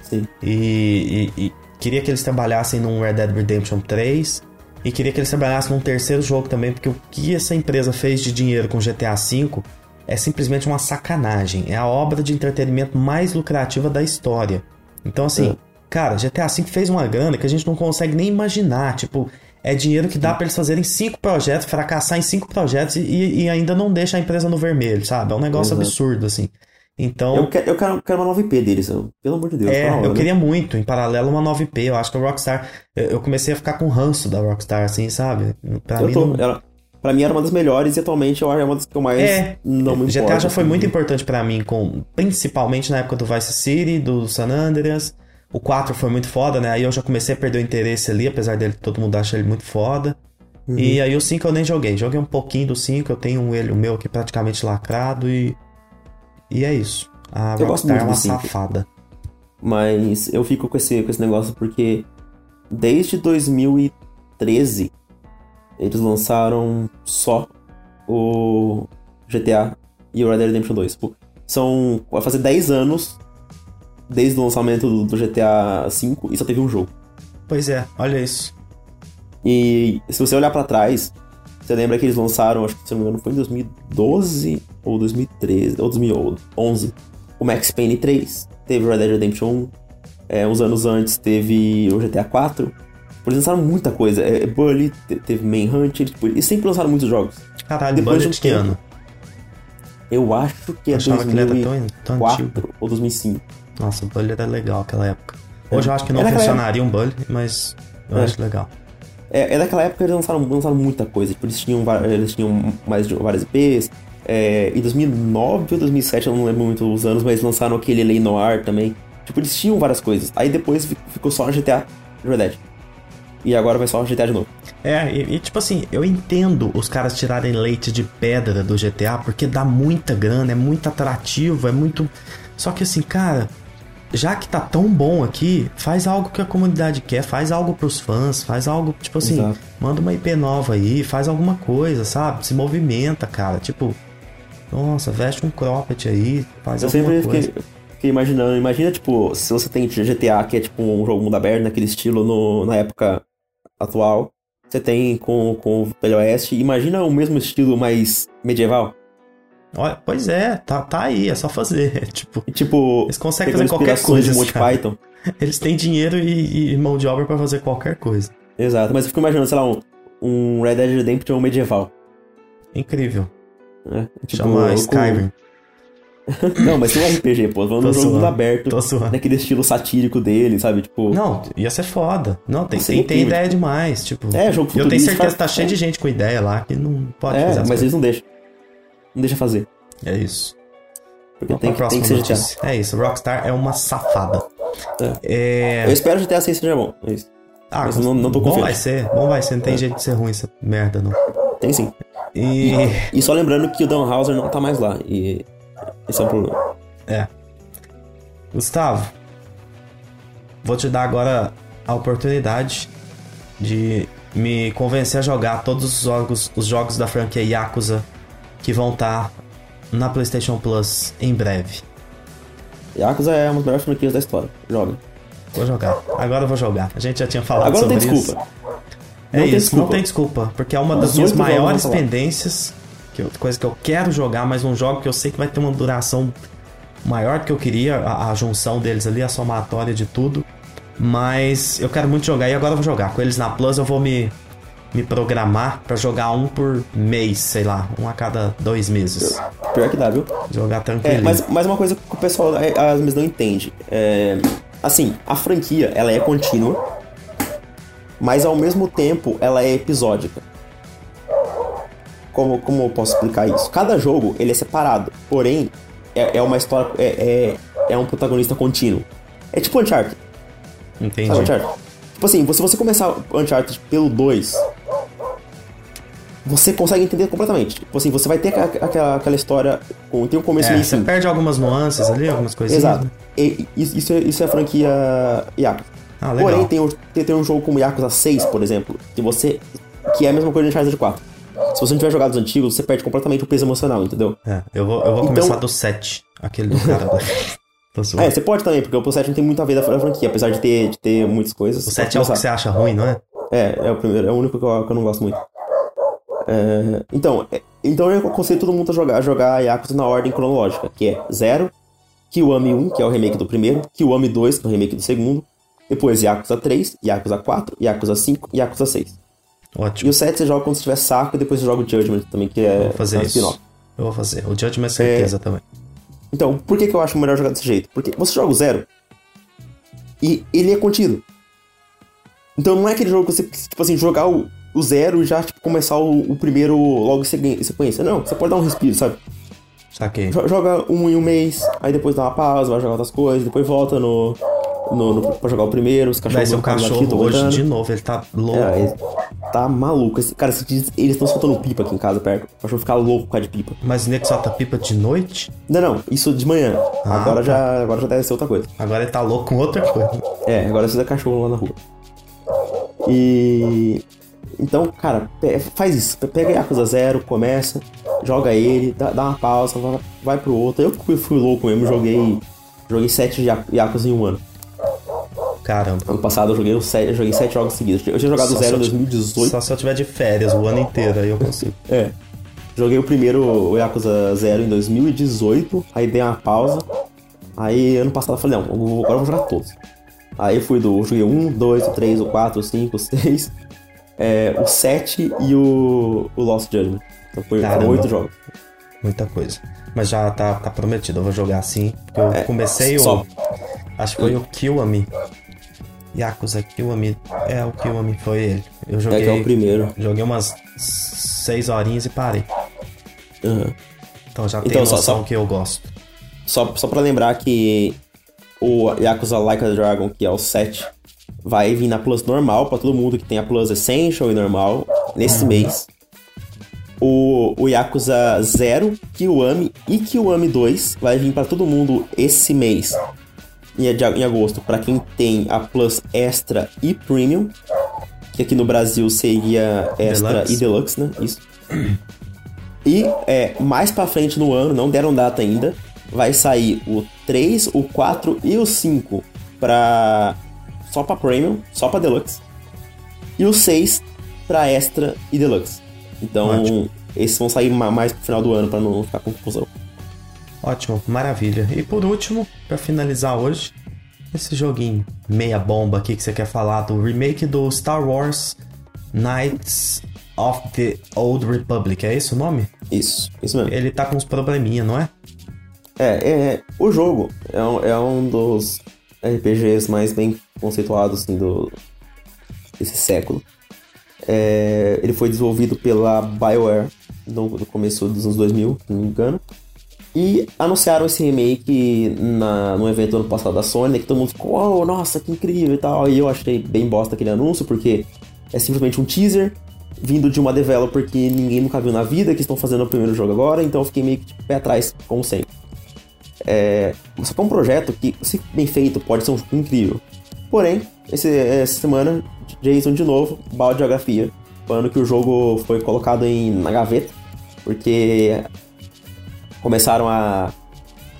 Sim. E, e, e, queria que eles trabalhassem num Red Dead Redemption 3. E queria que eles trabalhassem num terceiro jogo também, porque o que essa empresa fez de dinheiro com GTA V é simplesmente uma sacanagem. É a obra de entretenimento mais lucrativa da história. Então, assim, é. cara, GTA V fez uma grana que a gente não consegue nem imaginar. Tipo, é dinheiro que dá para eles fazerem cinco projetos, fracassar em cinco projetos e, e, ainda não deixa a empresa no vermelho, sabe? É um negócio Exato. absurdo, assim. Então. Eu quero, eu quero, quero uma 9P deles, pelo amor de Deus. É, hora, eu né? queria muito, em paralelo, uma 9P. Eu acho que a Rockstar. Eu comecei a ficar com ranço da Rockstar, assim, sabe? Pra eu mim. Tô, não... ela, Pra mim era uma das melhores e atualmente eu acho é uma das que eu mais é, não me GTA já foi assim. muito importante para mim, com, principalmente na época do Vice City, do San Andreas. O 4 foi muito foda, né? Aí eu já comecei a perder o interesse ali, apesar dele todo mundo acha ele muito foda. Uhum. E aí o 5 eu nem joguei. Joguei um pouquinho do 5, eu tenho um ele, o meu aqui praticamente lacrado e. E é isso. A eu Rockstar é uma safada. Mas eu fico com esse, com esse negócio porque desde 2013 eles lançaram só o GTA e o Red Dead Redemption 2. Tipo, são. Vai fazer 10 anos desde o lançamento do, do GTA V e só teve um jogo. Pois é, olha isso. E se você olhar para trás, você lembra que eles lançaram, acho que se não me engano foi em 2012 ou 2013, ou 2011, o Max Payne 3, teve o Red Dead Redemption 1, é, uns anos antes teve o GTA 4, eles lançaram muita coisa. É, é Bully, teve Manhunt, eles, tipo, eles sempre lançaram muitos jogos. Caralho, Depois Bully de que ano? Eu acho que é 2004 ou 2005. Nossa, o Bully era legal naquela época. Hoje é. eu acho que não funcionaria época. um Bully, mas eu é. acho legal. É, é daquela época eles lançaram, lançaram muita coisa. Tipo, eles tinham, eles tinham mais de várias IPs. É, em 2009 ou 2007, eu não lembro muito os anos, mas lançaram aquele Lei Noir também. Tipo, eles tinham várias coisas. Aí depois ficou só GTA Red Dead e agora vai só o GTA de novo. É, e, e, tipo assim, eu entendo os caras tirarem leite de pedra do GTA porque dá muita grana, é muito atrativo, é muito. Só que assim, cara, já que tá tão bom aqui, faz algo que a comunidade quer, faz algo pros fãs, faz algo, tipo assim, Exato. manda uma IP nova aí, faz alguma coisa, sabe? Se movimenta, cara. Tipo, nossa, veste um cropped aí, faz eu alguma coisa. Fiquei, fiquei imaginando, imagina, tipo, se você tem GTA, que é tipo um jogo mundo aberto, naquele estilo no, na época atual, você tem com, com o Velho Oeste. Imagina o mesmo estilo mais medieval. Olha, pois é, tá, tá aí, é só fazer. tipo, tipo, eles conseguem fazer qualquer coisa. De Monty Python. Eles têm dinheiro e, e mão de obra para fazer qualquer coisa. Exato, mas eu fico imaginando, sei lá, um, um Red Dead Redemption medieval. Incrível. É, tipo, Chama Skyrim. Não, mas tem um RPG, pô. Vamos num jogo aberto. Naquele estilo satírico dele, sabe? Tipo. Não, ia ser foda. Não, tem, tem, tem ideia demais. Tipo. É, jogo Eu tenho certeza que tá cheio de gente com ideia lá que não pode é, fazer. Mas eles não deixam. Não deixa fazer. É isso. Porque Vamos tem, tem que ser. É isso, Rockstar é uma safada. É. É... Eu espero que GTA 6 seja bom. É isso. Ah, mas não, não tô confiante. Bom vai ser, bom vai ser. Não tem é. jeito de ser ruim essa merda, não. Tem sim. E... e só lembrando que o Dan Houser não tá mais lá. E esse é o problema. É. Gustavo, vou te dar agora a oportunidade de me convencer a jogar todos os jogos, os jogos da franquia Yakuza que vão estar na PlayStation Plus em breve. Yakuza é uma das melhores franquias da história. Joga. Vou jogar. Agora eu vou jogar. A gente já tinha falado Agora sobre não tem isso. desculpa. É Não tem isso, desculpa. não tem desculpa. Porque é uma das minhas maiores pendências. Que eu, coisa que eu quero jogar, mas um jogo que eu sei que vai ter uma duração maior do que eu queria. A, a junção deles ali, a somatória de tudo. Mas eu quero muito jogar e agora eu vou jogar. Com eles na Plus eu vou me, me programar pra jogar um por mês, sei lá. Um a cada dois meses. Pior que dá, viu? Jogar É, tranquilo. mas, mas uma coisa que o pessoal é, às vezes não entende. É, assim, a franquia, ela é contínua, mas ao mesmo tempo ela é episódica. Como, como eu posso explicar isso? Cada jogo, ele é separado, porém, é, é uma história, é, é, é um protagonista contínuo. É tipo Uncharted, Entendi. sabe Uncharted? Tipo assim, se você começar Uncharted pelo 2, você consegue entender completamente. Tipo assim, você vai ter aquela, aquela, história, com, tem um começo, É, meio você fim. perde algumas nuances ali, algumas coisinhas. Exato. né? E- e- isso, é, isso é a franquia Yakuza. Ah. Porém, tem, um- tem, tem um jogo como Yakuza 6, por exemplo, que você. que é a mesma coisa de Uncharted 4. Se você não tiver jogado os antigos, você perde completamente o peso emocional, entendeu? É, eu vou, eu vou Então- começar do 7. Aquele do cara. É, você pode também, porque o 7 não tem muito a ver da franquia, apesar de ter, de ter muitas coisas. o você 7 é o que você acha ruim, não é? É, é o primeiro, é o único que eu, que eu não gosto muito. É, então, é- então eu aconselho todo mundo a jogar, jogar Yakuza na ordem cronológica, que é 0, Kiwami 1, que é o remake do primeiro, Kiwami 2, que é o remake do segundo, depois Yakuza 3, Yakuza 4, Yakuza 5 e Yakuza 6. E Ótimo. o 7 você joga quando você tiver saco e depois você joga o Judgment também, que é Vou fazer é um isso. spin-off. Eu vou fazer. O Judgment é certeza também. Então, por que, que eu acho melhor jogar desse jeito? Porque você joga o zero e ele é contido. Então não é aquele jogo que você, tipo assim, jogar o, o zero e já tipo, começar o, o primeiro logo em sequência. Não, você pode dar um respiro, sabe? Saquei. Jo- Joga um em um mês, aí depois dá uma pausa, vai jogar outras coisas, depois volta no. No, no pra jogar o primeiro, os cachorros ser o cachorro aqui, hoje aguentando. de novo, ele tá louco. É, ele tá maluco. Esse- Cara, eles estão soltando pipa aqui em casa perto. O cachorro fica louco por causa de pipa. Mas o nego solta pipa de noite, Não, não, isso de manhã. Ah, agora, tá. já, agora já deve ser outra coisa. agora ele tá louco com outra coisa. É, agora precisa cachorro lá na rua. E. Então, cara, faz isso. Pe- Pega Yakuza Zero, começa, joga ele, dá, dá uma pausa, vai, vai pro outro. Eu fui, louco mesmo, joguei. Joguei sete Ya- Yakuza em um ano. Caramba. Ano passado eu joguei, sete, eu joguei sete jogos seguidos. Eu tinha jogado Só zero em se eu ti- 2018. Só se eu tiver de férias o ano inteiro, aí eu consigo. É. Joguei o primeiro o Yakuza Zero em 2018, aí dei uma pausa. Aí ano passado eu falei, não, agora eu vou jogar todos. Aí eu fui do. eu Joguei o 1, 2, o 3, o 4, o 5, o 6, é, o 7 e o, o Lost Judgment. Então foi. 8 jogos. Muita coisa. Mas já tá, tá prometido, eu vou jogar assim. Eu comecei o. só. Acho que foi o Kiwami. Yakuza Kiwami. É, o Kiwami foi ele. Eu É joguei. que é o primeiro. Joguei umas 6 horinhas e parei. Aham. Então já tem Então, só- noção só- que eu gosto. Só, só pra lembrar que o Yakuza Like a Dragon, que é o 7, vai vir na Plus normal pra todo mundo que tem a Plus Essential e normal nesse mês. O, o Yakuza 0, Kiwami e Kiwami 2 vai vir pra todo mundo esse mês, em, em agosto, pra quem tem a Plus Extra e Premium, que aqui no Brasil seria Extra Deluxe. e Deluxe, né? Isso. E é, mais pra frente no ano, não deram data ainda, vai sair o 3, o 4 e o 5 pra. só pra Premium, só pra Deluxe. E o 6 pra Extra e Deluxe. Então, Ótimo. esses vão sair ma- mais pro final do ano pra não ficar com confusão. Ótimo, maravilha. E por último, pra finalizar hoje, esse joguinho meia bomba aqui que você quer falar do remake do Star Wars Knights of the Old Republic, é esse o nome? Isso, isso mesmo. Ele tá com uns probleminha, não é? É, é, o jogo é um, é um dos RPGs mais bem conceituados assim, do, desse século. É, ele foi desenvolvido pela BioWare no, no começo dos anos 2000, se não me engano. E anunciaram esse remake na, no evento ano passado da Sony, que todo mundo ficou, oh, nossa, que incrível e tal. E eu achei bem bosta aquele anúncio, porque é simplesmente um teaser vindo de uma developer que ninguém nunca viu na vida, que estão fazendo o primeiro jogo agora, então eu fiquei meio que de pé atrás, como sempre. É, só que é um projeto que, se bem feito, pode ser um jogo incrível. Porém, esse, essa semana, Jason de novo, balde de geografia, falando que o jogo foi colocado em, na gaveta, porque começaram a,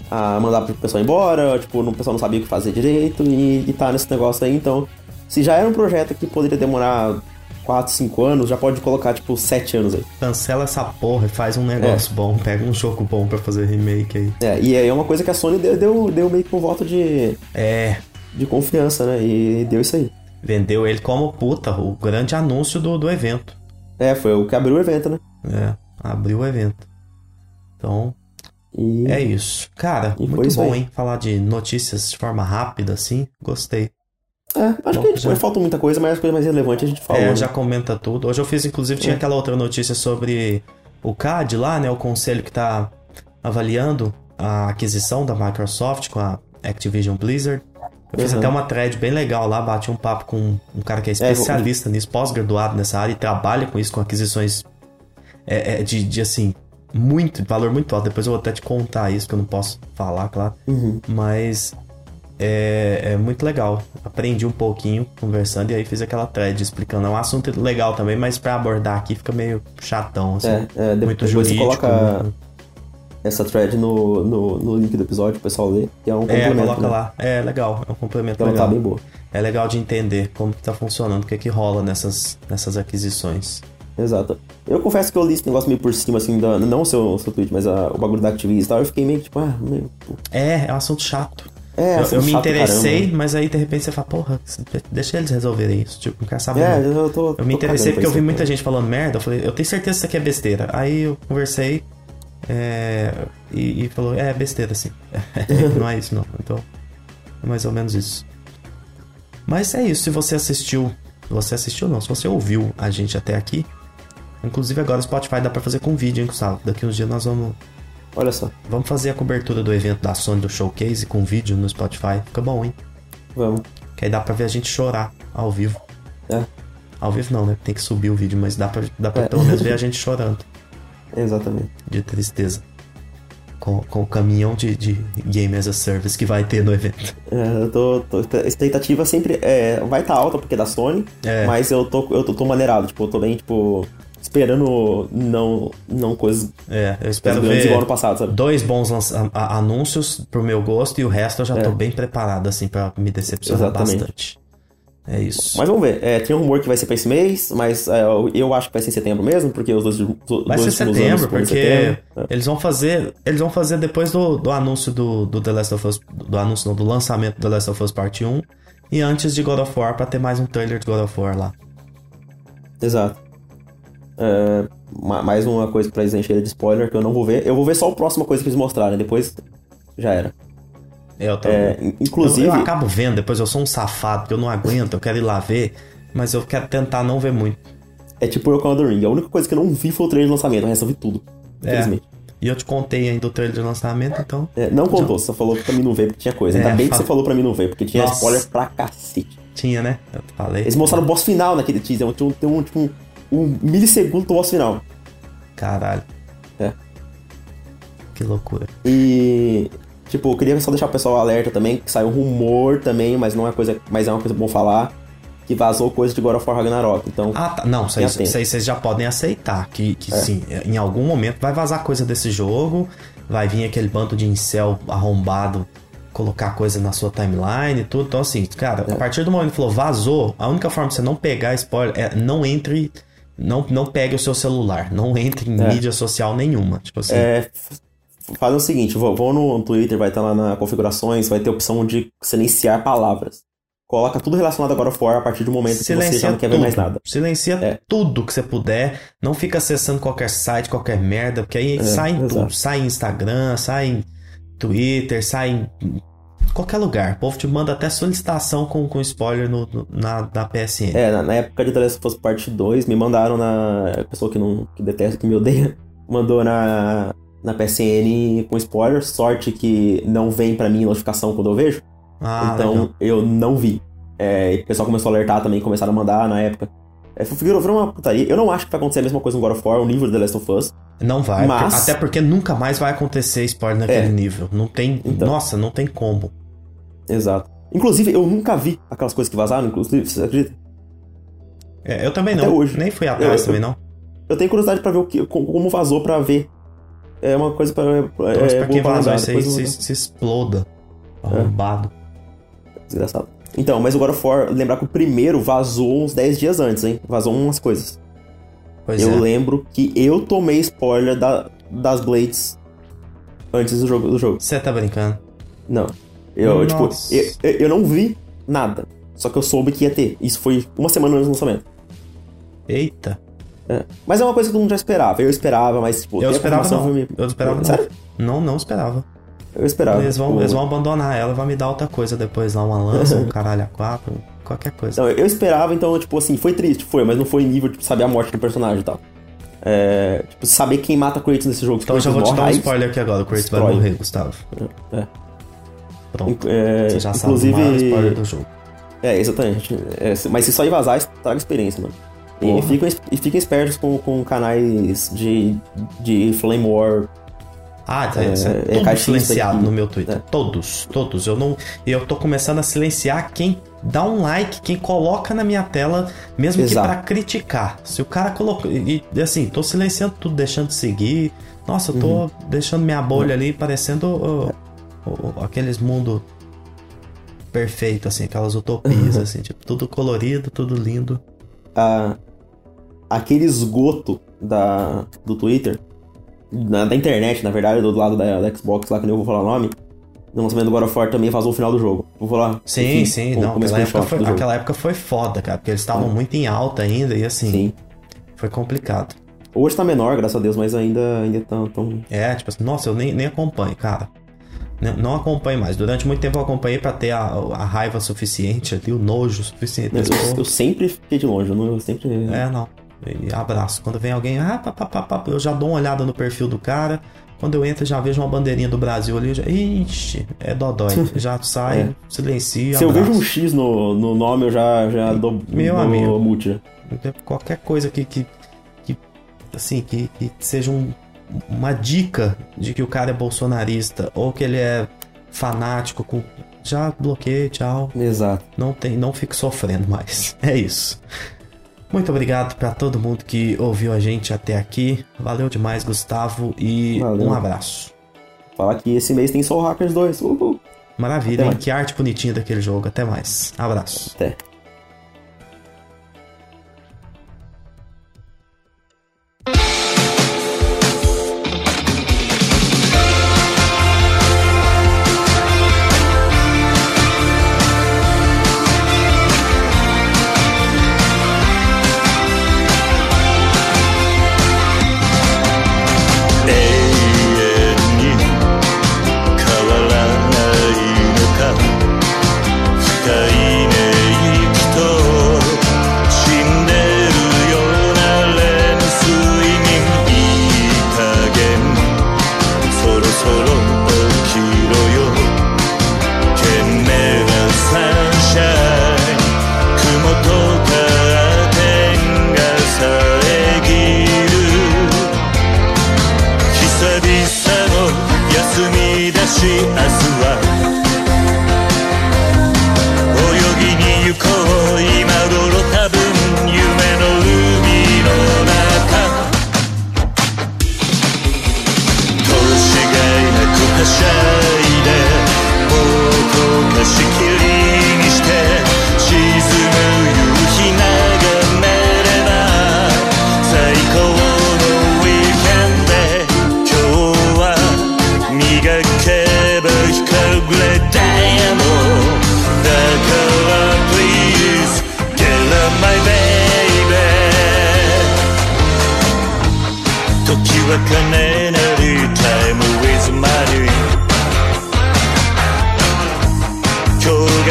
a mandar o pessoal embora, tipo, o pessoal não sabia o que fazer direito e, e tá nesse negócio aí, então, se já era um projeto que poderia demorar 4, 5 anos, já pode colocar, tipo, 7 anos aí. Cancela essa porra e faz um negócio é. bom, pega um jogo bom para fazer remake aí. É, e aí é uma coisa que a Sony deu, deu, deu meio que um voto de. É. De confiança, né? E deu isso aí. Vendeu ele como puta, o grande anúncio do, do evento. É, foi o que abriu o evento, né? É, abriu o evento. Então, e... é isso. Cara, e muito bom, hein? Falar de notícias de forma rápida, assim. Gostei. É, acho bom, que já... falta muita coisa, mas as coisas mais relevantes a gente fala. É, né? já comenta tudo. Hoje eu fiz, inclusive, tinha é. aquela outra notícia sobre o CAD lá, né? O conselho que tá avaliando a aquisição da Microsoft com a Activision Blizzard. Eu fiz uhum. até uma thread bem legal lá, bati um papo com um cara que é, é especialista é, nisso, pós-graduado nessa área e trabalha com isso, com aquisições é, é, de, de, assim, muito, valor muito alto. Depois eu vou até te contar isso, que eu não posso falar, claro. Uhum. Mas é, é, muito legal. Aprendi um pouquinho conversando e aí fiz aquela thread explicando. É um assunto legal também, mas para abordar aqui fica meio chatão, assim. É, é, muito depois jurídico. Você coloca essa thread no, no, no, link do episódio, o pessoal lê, é um é, complemento. É, coloca né? lá. É legal, é um complemento então, legal. Tá bem boa. É legal de entender como tá funcionando, o que é que rola nessas, nessas aquisições. Exato. Eu confesso que eu li esse negócio meio por cima, assim, da, não o seu, o seu tweet, mas a, o bagulho da Activision e tal, eu fiquei meio tipo, ah, meio... É, é um assunto chato. É, eu, eu me interessei, caramba. mas aí de repente você fala, porra, deixa eles resolverem isso. Tipo, não quero saber. É, não. eu tô. Eu me interessei porque eu vi muita gente falando merda. Eu falei, eu tenho certeza que isso aqui é besteira. Aí eu conversei é, e, e, falou, é besteira, assim. não é isso, não. Então, é mais ou menos isso. Mas é isso, se você assistiu. Você assistiu não, se você ouviu a gente até aqui. Inclusive agora o Spotify dá pra fazer com vídeo, hein, Gustavo? Daqui uns dias nós vamos. Olha só. Vamos fazer a cobertura do evento da Sony do Showcase com vídeo no Spotify. Fica bom, hein? Vamos. Que aí dá pra ver a gente chorar ao vivo. É. Ao vivo não, né? Tem que subir o vídeo, mas dá pra, dá pra é. pelo menos ver a gente chorando. Exatamente. De tristeza. Com, com o caminhão de, de Game as a Service que vai ter no evento. É, eu tô. tô a expectativa sempre é, vai estar tá alta porque é da Sony, é. mas eu tô, eu tô, tô maneirado. Tipo, eu tô bem, tipo esperando não, não coisas é, eu espero ver igual no passado, sabe? dois bons anúncios pro meu gosto e o resto eu já é. tô bem preparado, assim, para me decepcionar Exatamente. bastante. É isso. Mas vamos ver. É, tem um rumor que vai ser pra esse mês, mas é, eu acho que vai ser em setembro mesmo, porque os dois, vai ser setembro, porque setembro. É. eles vão fazer. Eles vão fazer depois do, do anúncio do, do The Last of Us. Do anúncio, não, do lançamento do The Last of Us Part 1. E antes de God of War, pra ter mais um trailer de God of War lá. Exato. É, mais uma coisa pra eles encherem de spoiler que eu não vou ver. Eu vou ver só a próxima coisa que eles mostrarem, depois já era. Eu, tô... é, inclusive... Eu, eu, acabo vendo, depois eu sou um safado, porque eu não aguento, eu quero ir lá ver, mas eu quero tentar não ver muito. É tipo com The Ring, a única coisa que eu não vi foi o trailer de lançamento, eu resolvi tudo, é. infelizmente. E eu te contei ainda o trailer de lançamento, então... É, não contou, já... você falou pra mim não ver porque tinha coisa. Ainda é, bem que você falou pra mim não ver, porque tinha Nossa. spoiler pra cacete. Tinha, né? Eu falei. Eles mostraram o boss final naquele teaser, tem um, tem um, tipo, um, milissegundo do boss final. Caralho. É. Que loucura. E Tipo, eu queria só deixar o pessoal alerta também, que saiu rumor também, mas não é coisa, mas é uma coisa bom falar, que vazou coisa de God of War Ragnarok. Então, ah, tá. Não, isso aí, isso aí vocês já podem aceitar, que, que é. sim, em algum momento vai vazar coisa desse jogo, vai vir aquele bando de incel arrombado colocar coisa na sua timeline e tudo. Então, assim, cara, é. a partir do momento que falou vazou, a única forma de você não pegar spoiler é não entre. Não, não pegue o seu celular, não entre em é. mídia social nenhuma. Tipo assim. É, faz o seguinte, vou, vou no Twitter, vai estar lá na configurações, vai ter a opção de silenciar palavras. Coloca tudo relacionado agora ao a partir do momento Silencia que você já não quer tudo. ver mais nada. Silencia é. tudo que você puder. Não fica acessando qualquer site, qualquer merda, porque aí é, sai em tudo. Sai em Instagram, sai em Twitter, sai em qualquer lugar. O povo te manda até solicitação com, com spoiler no, no na, na PSN. É, na, na, época de The Last of Us Part 2, me mandaram na. A pessoa que não que detesta, que me odeia, mandou na na PSN com spoiler. Sorte que não vem para mim notificação quando eu vejo. Ah, então legal. eu não vi. É, o pessoal começou a alertar também, começaram a mandar na época. É, virou, virou uma putaria. Eu não acho que vai acontecer a mesma coisa no God of War, o nível de The Last of Us. Não vai, mas... até porque nunca mais vai acontecer spoiler naquele é. nível. Não tem. Então... Nossa, não tem como. Exato. Inclusive, eu nunca vi aquelas coisas que vazaram, inclusive, você acredita? É, eu também Até não. hoje. Nem fui atrás Eu- também, não. Eu tenho curiosidade pra ver o que, como vazou pra ver. É uma coisa pra. É, Torço é pra quem boa vazou lembrar, isso aí se, se exploda. Arrombado. Desgraçado. Então, mas of War, lembrar que o primeiro vazou uns 10 dias antes, hein? Vazou umas coisas. Pois eu é. lembro que eu tomei spoiler da, das Blades antes do jogo. Do jogo. Você tá brincando? Não. Eu, tipo, eu, eu- não vi nada. Só que eu soube que ia ter. Isso foi uma semana antes do lançamento. Eita. É. Mas é uma coisa que todo mundo já esperava. Eu esperava, mas, tipo, Eu esperava não. foi me- Eu esperava Sério? não. Não, esperava. Eu esperava. Eles vão, Tipo, eles vão abandonar ela, vai me dar outra coisa depois lá, uma lança, um caralho a quatro, qualquer coisa. Não, eu esperava, então, tipo assim, foi triste, foi, mas não foi nível, tipo, saber a morte do personagem e tal. É, tipo, saber quem mata Kratos nesse jogo. Então eu já vou te dar um spoiler aqui agora, o Kratos vai morrer, Gustavo. É. Pronto. É, Você já inclusive, sabe o maior spoiler do jogo. É, exatamente. É, mas se só ir vazar, estraga a experiência, mano. E fiquem, e fiquem espertos com, com canais de, de Flame War. Ah, é, isso é, é silenciado aqui. no meu Twitter. É. Todos, todos. Eu não. Eu tô começando a silenciar quem dá um like, quem coloca na minha tela, mesmo Exato. que pra criticar. Se o cara colocou. E, assim, tô silenciando tudo, deixando de seguir. Nossa, eu tô Uhum. deixando minha bolha ali parecendo ó, aqueles mundo perfeito, assim, aquelas utopias, assim, tipo, tudo colorido, tudo lindo. a- aquele esgoto da, do Twitter, na- da internet, na verdade, do lado da, da Xbox, lá que nem eu vou falar o nome, no lançamento do God of War também vazou o final do jogo. Vou falar. Sim, enfim, sim, com- não. Aquela época, foi, aquela época foi foda, cara, porque eles estavam Sim. muito em alta ainda e assim, Sim. foi complicado. Hoje tá menor, graças a Deus, mas ainda, ainda tão, tão... É, tipo assim, nossa, eu nem, nem acompanho, cara. Não, acompanho mais. Durante muito tempo eu acompanhei pra ter a, a raiva suficiente ali, o nojo suficiente. Eu, pô, eu sempre fiquei de longe, eu, não, eu sempre... É, não. E abraço. Quando vem alguém, ah, pá, pá, pá, pá, eu já dou uma olhada no perfil do cara. Quando eu entro, já vejo uma bandeirinha do Brasil ali. eu Já, Ixi, é dodói. Já sai, É. silencio. Se eu abraço. vejo um X no, no nome, eu já, já dou, Meu dou amigo. já. Qualquer coisa que, que, que assim, que, que seja um- uma dica de que o cara é bolsonarista ou que ele é fanático com já bloqueei, tchau. Exato. Não tem, não fico sofrendo mais. É isso. Muito obrigado pra todo mundo que ouviu a gente até aqui. Valeu demais, Gustavo, e Valeu. um abraço. Falar que esse mês tem Soul Hackers 2. Uhul. Maravilha, hein? Que arte bonitinha daquele jogo. Até mais. Abraço. Até.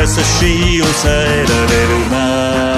優しいをさえられるな。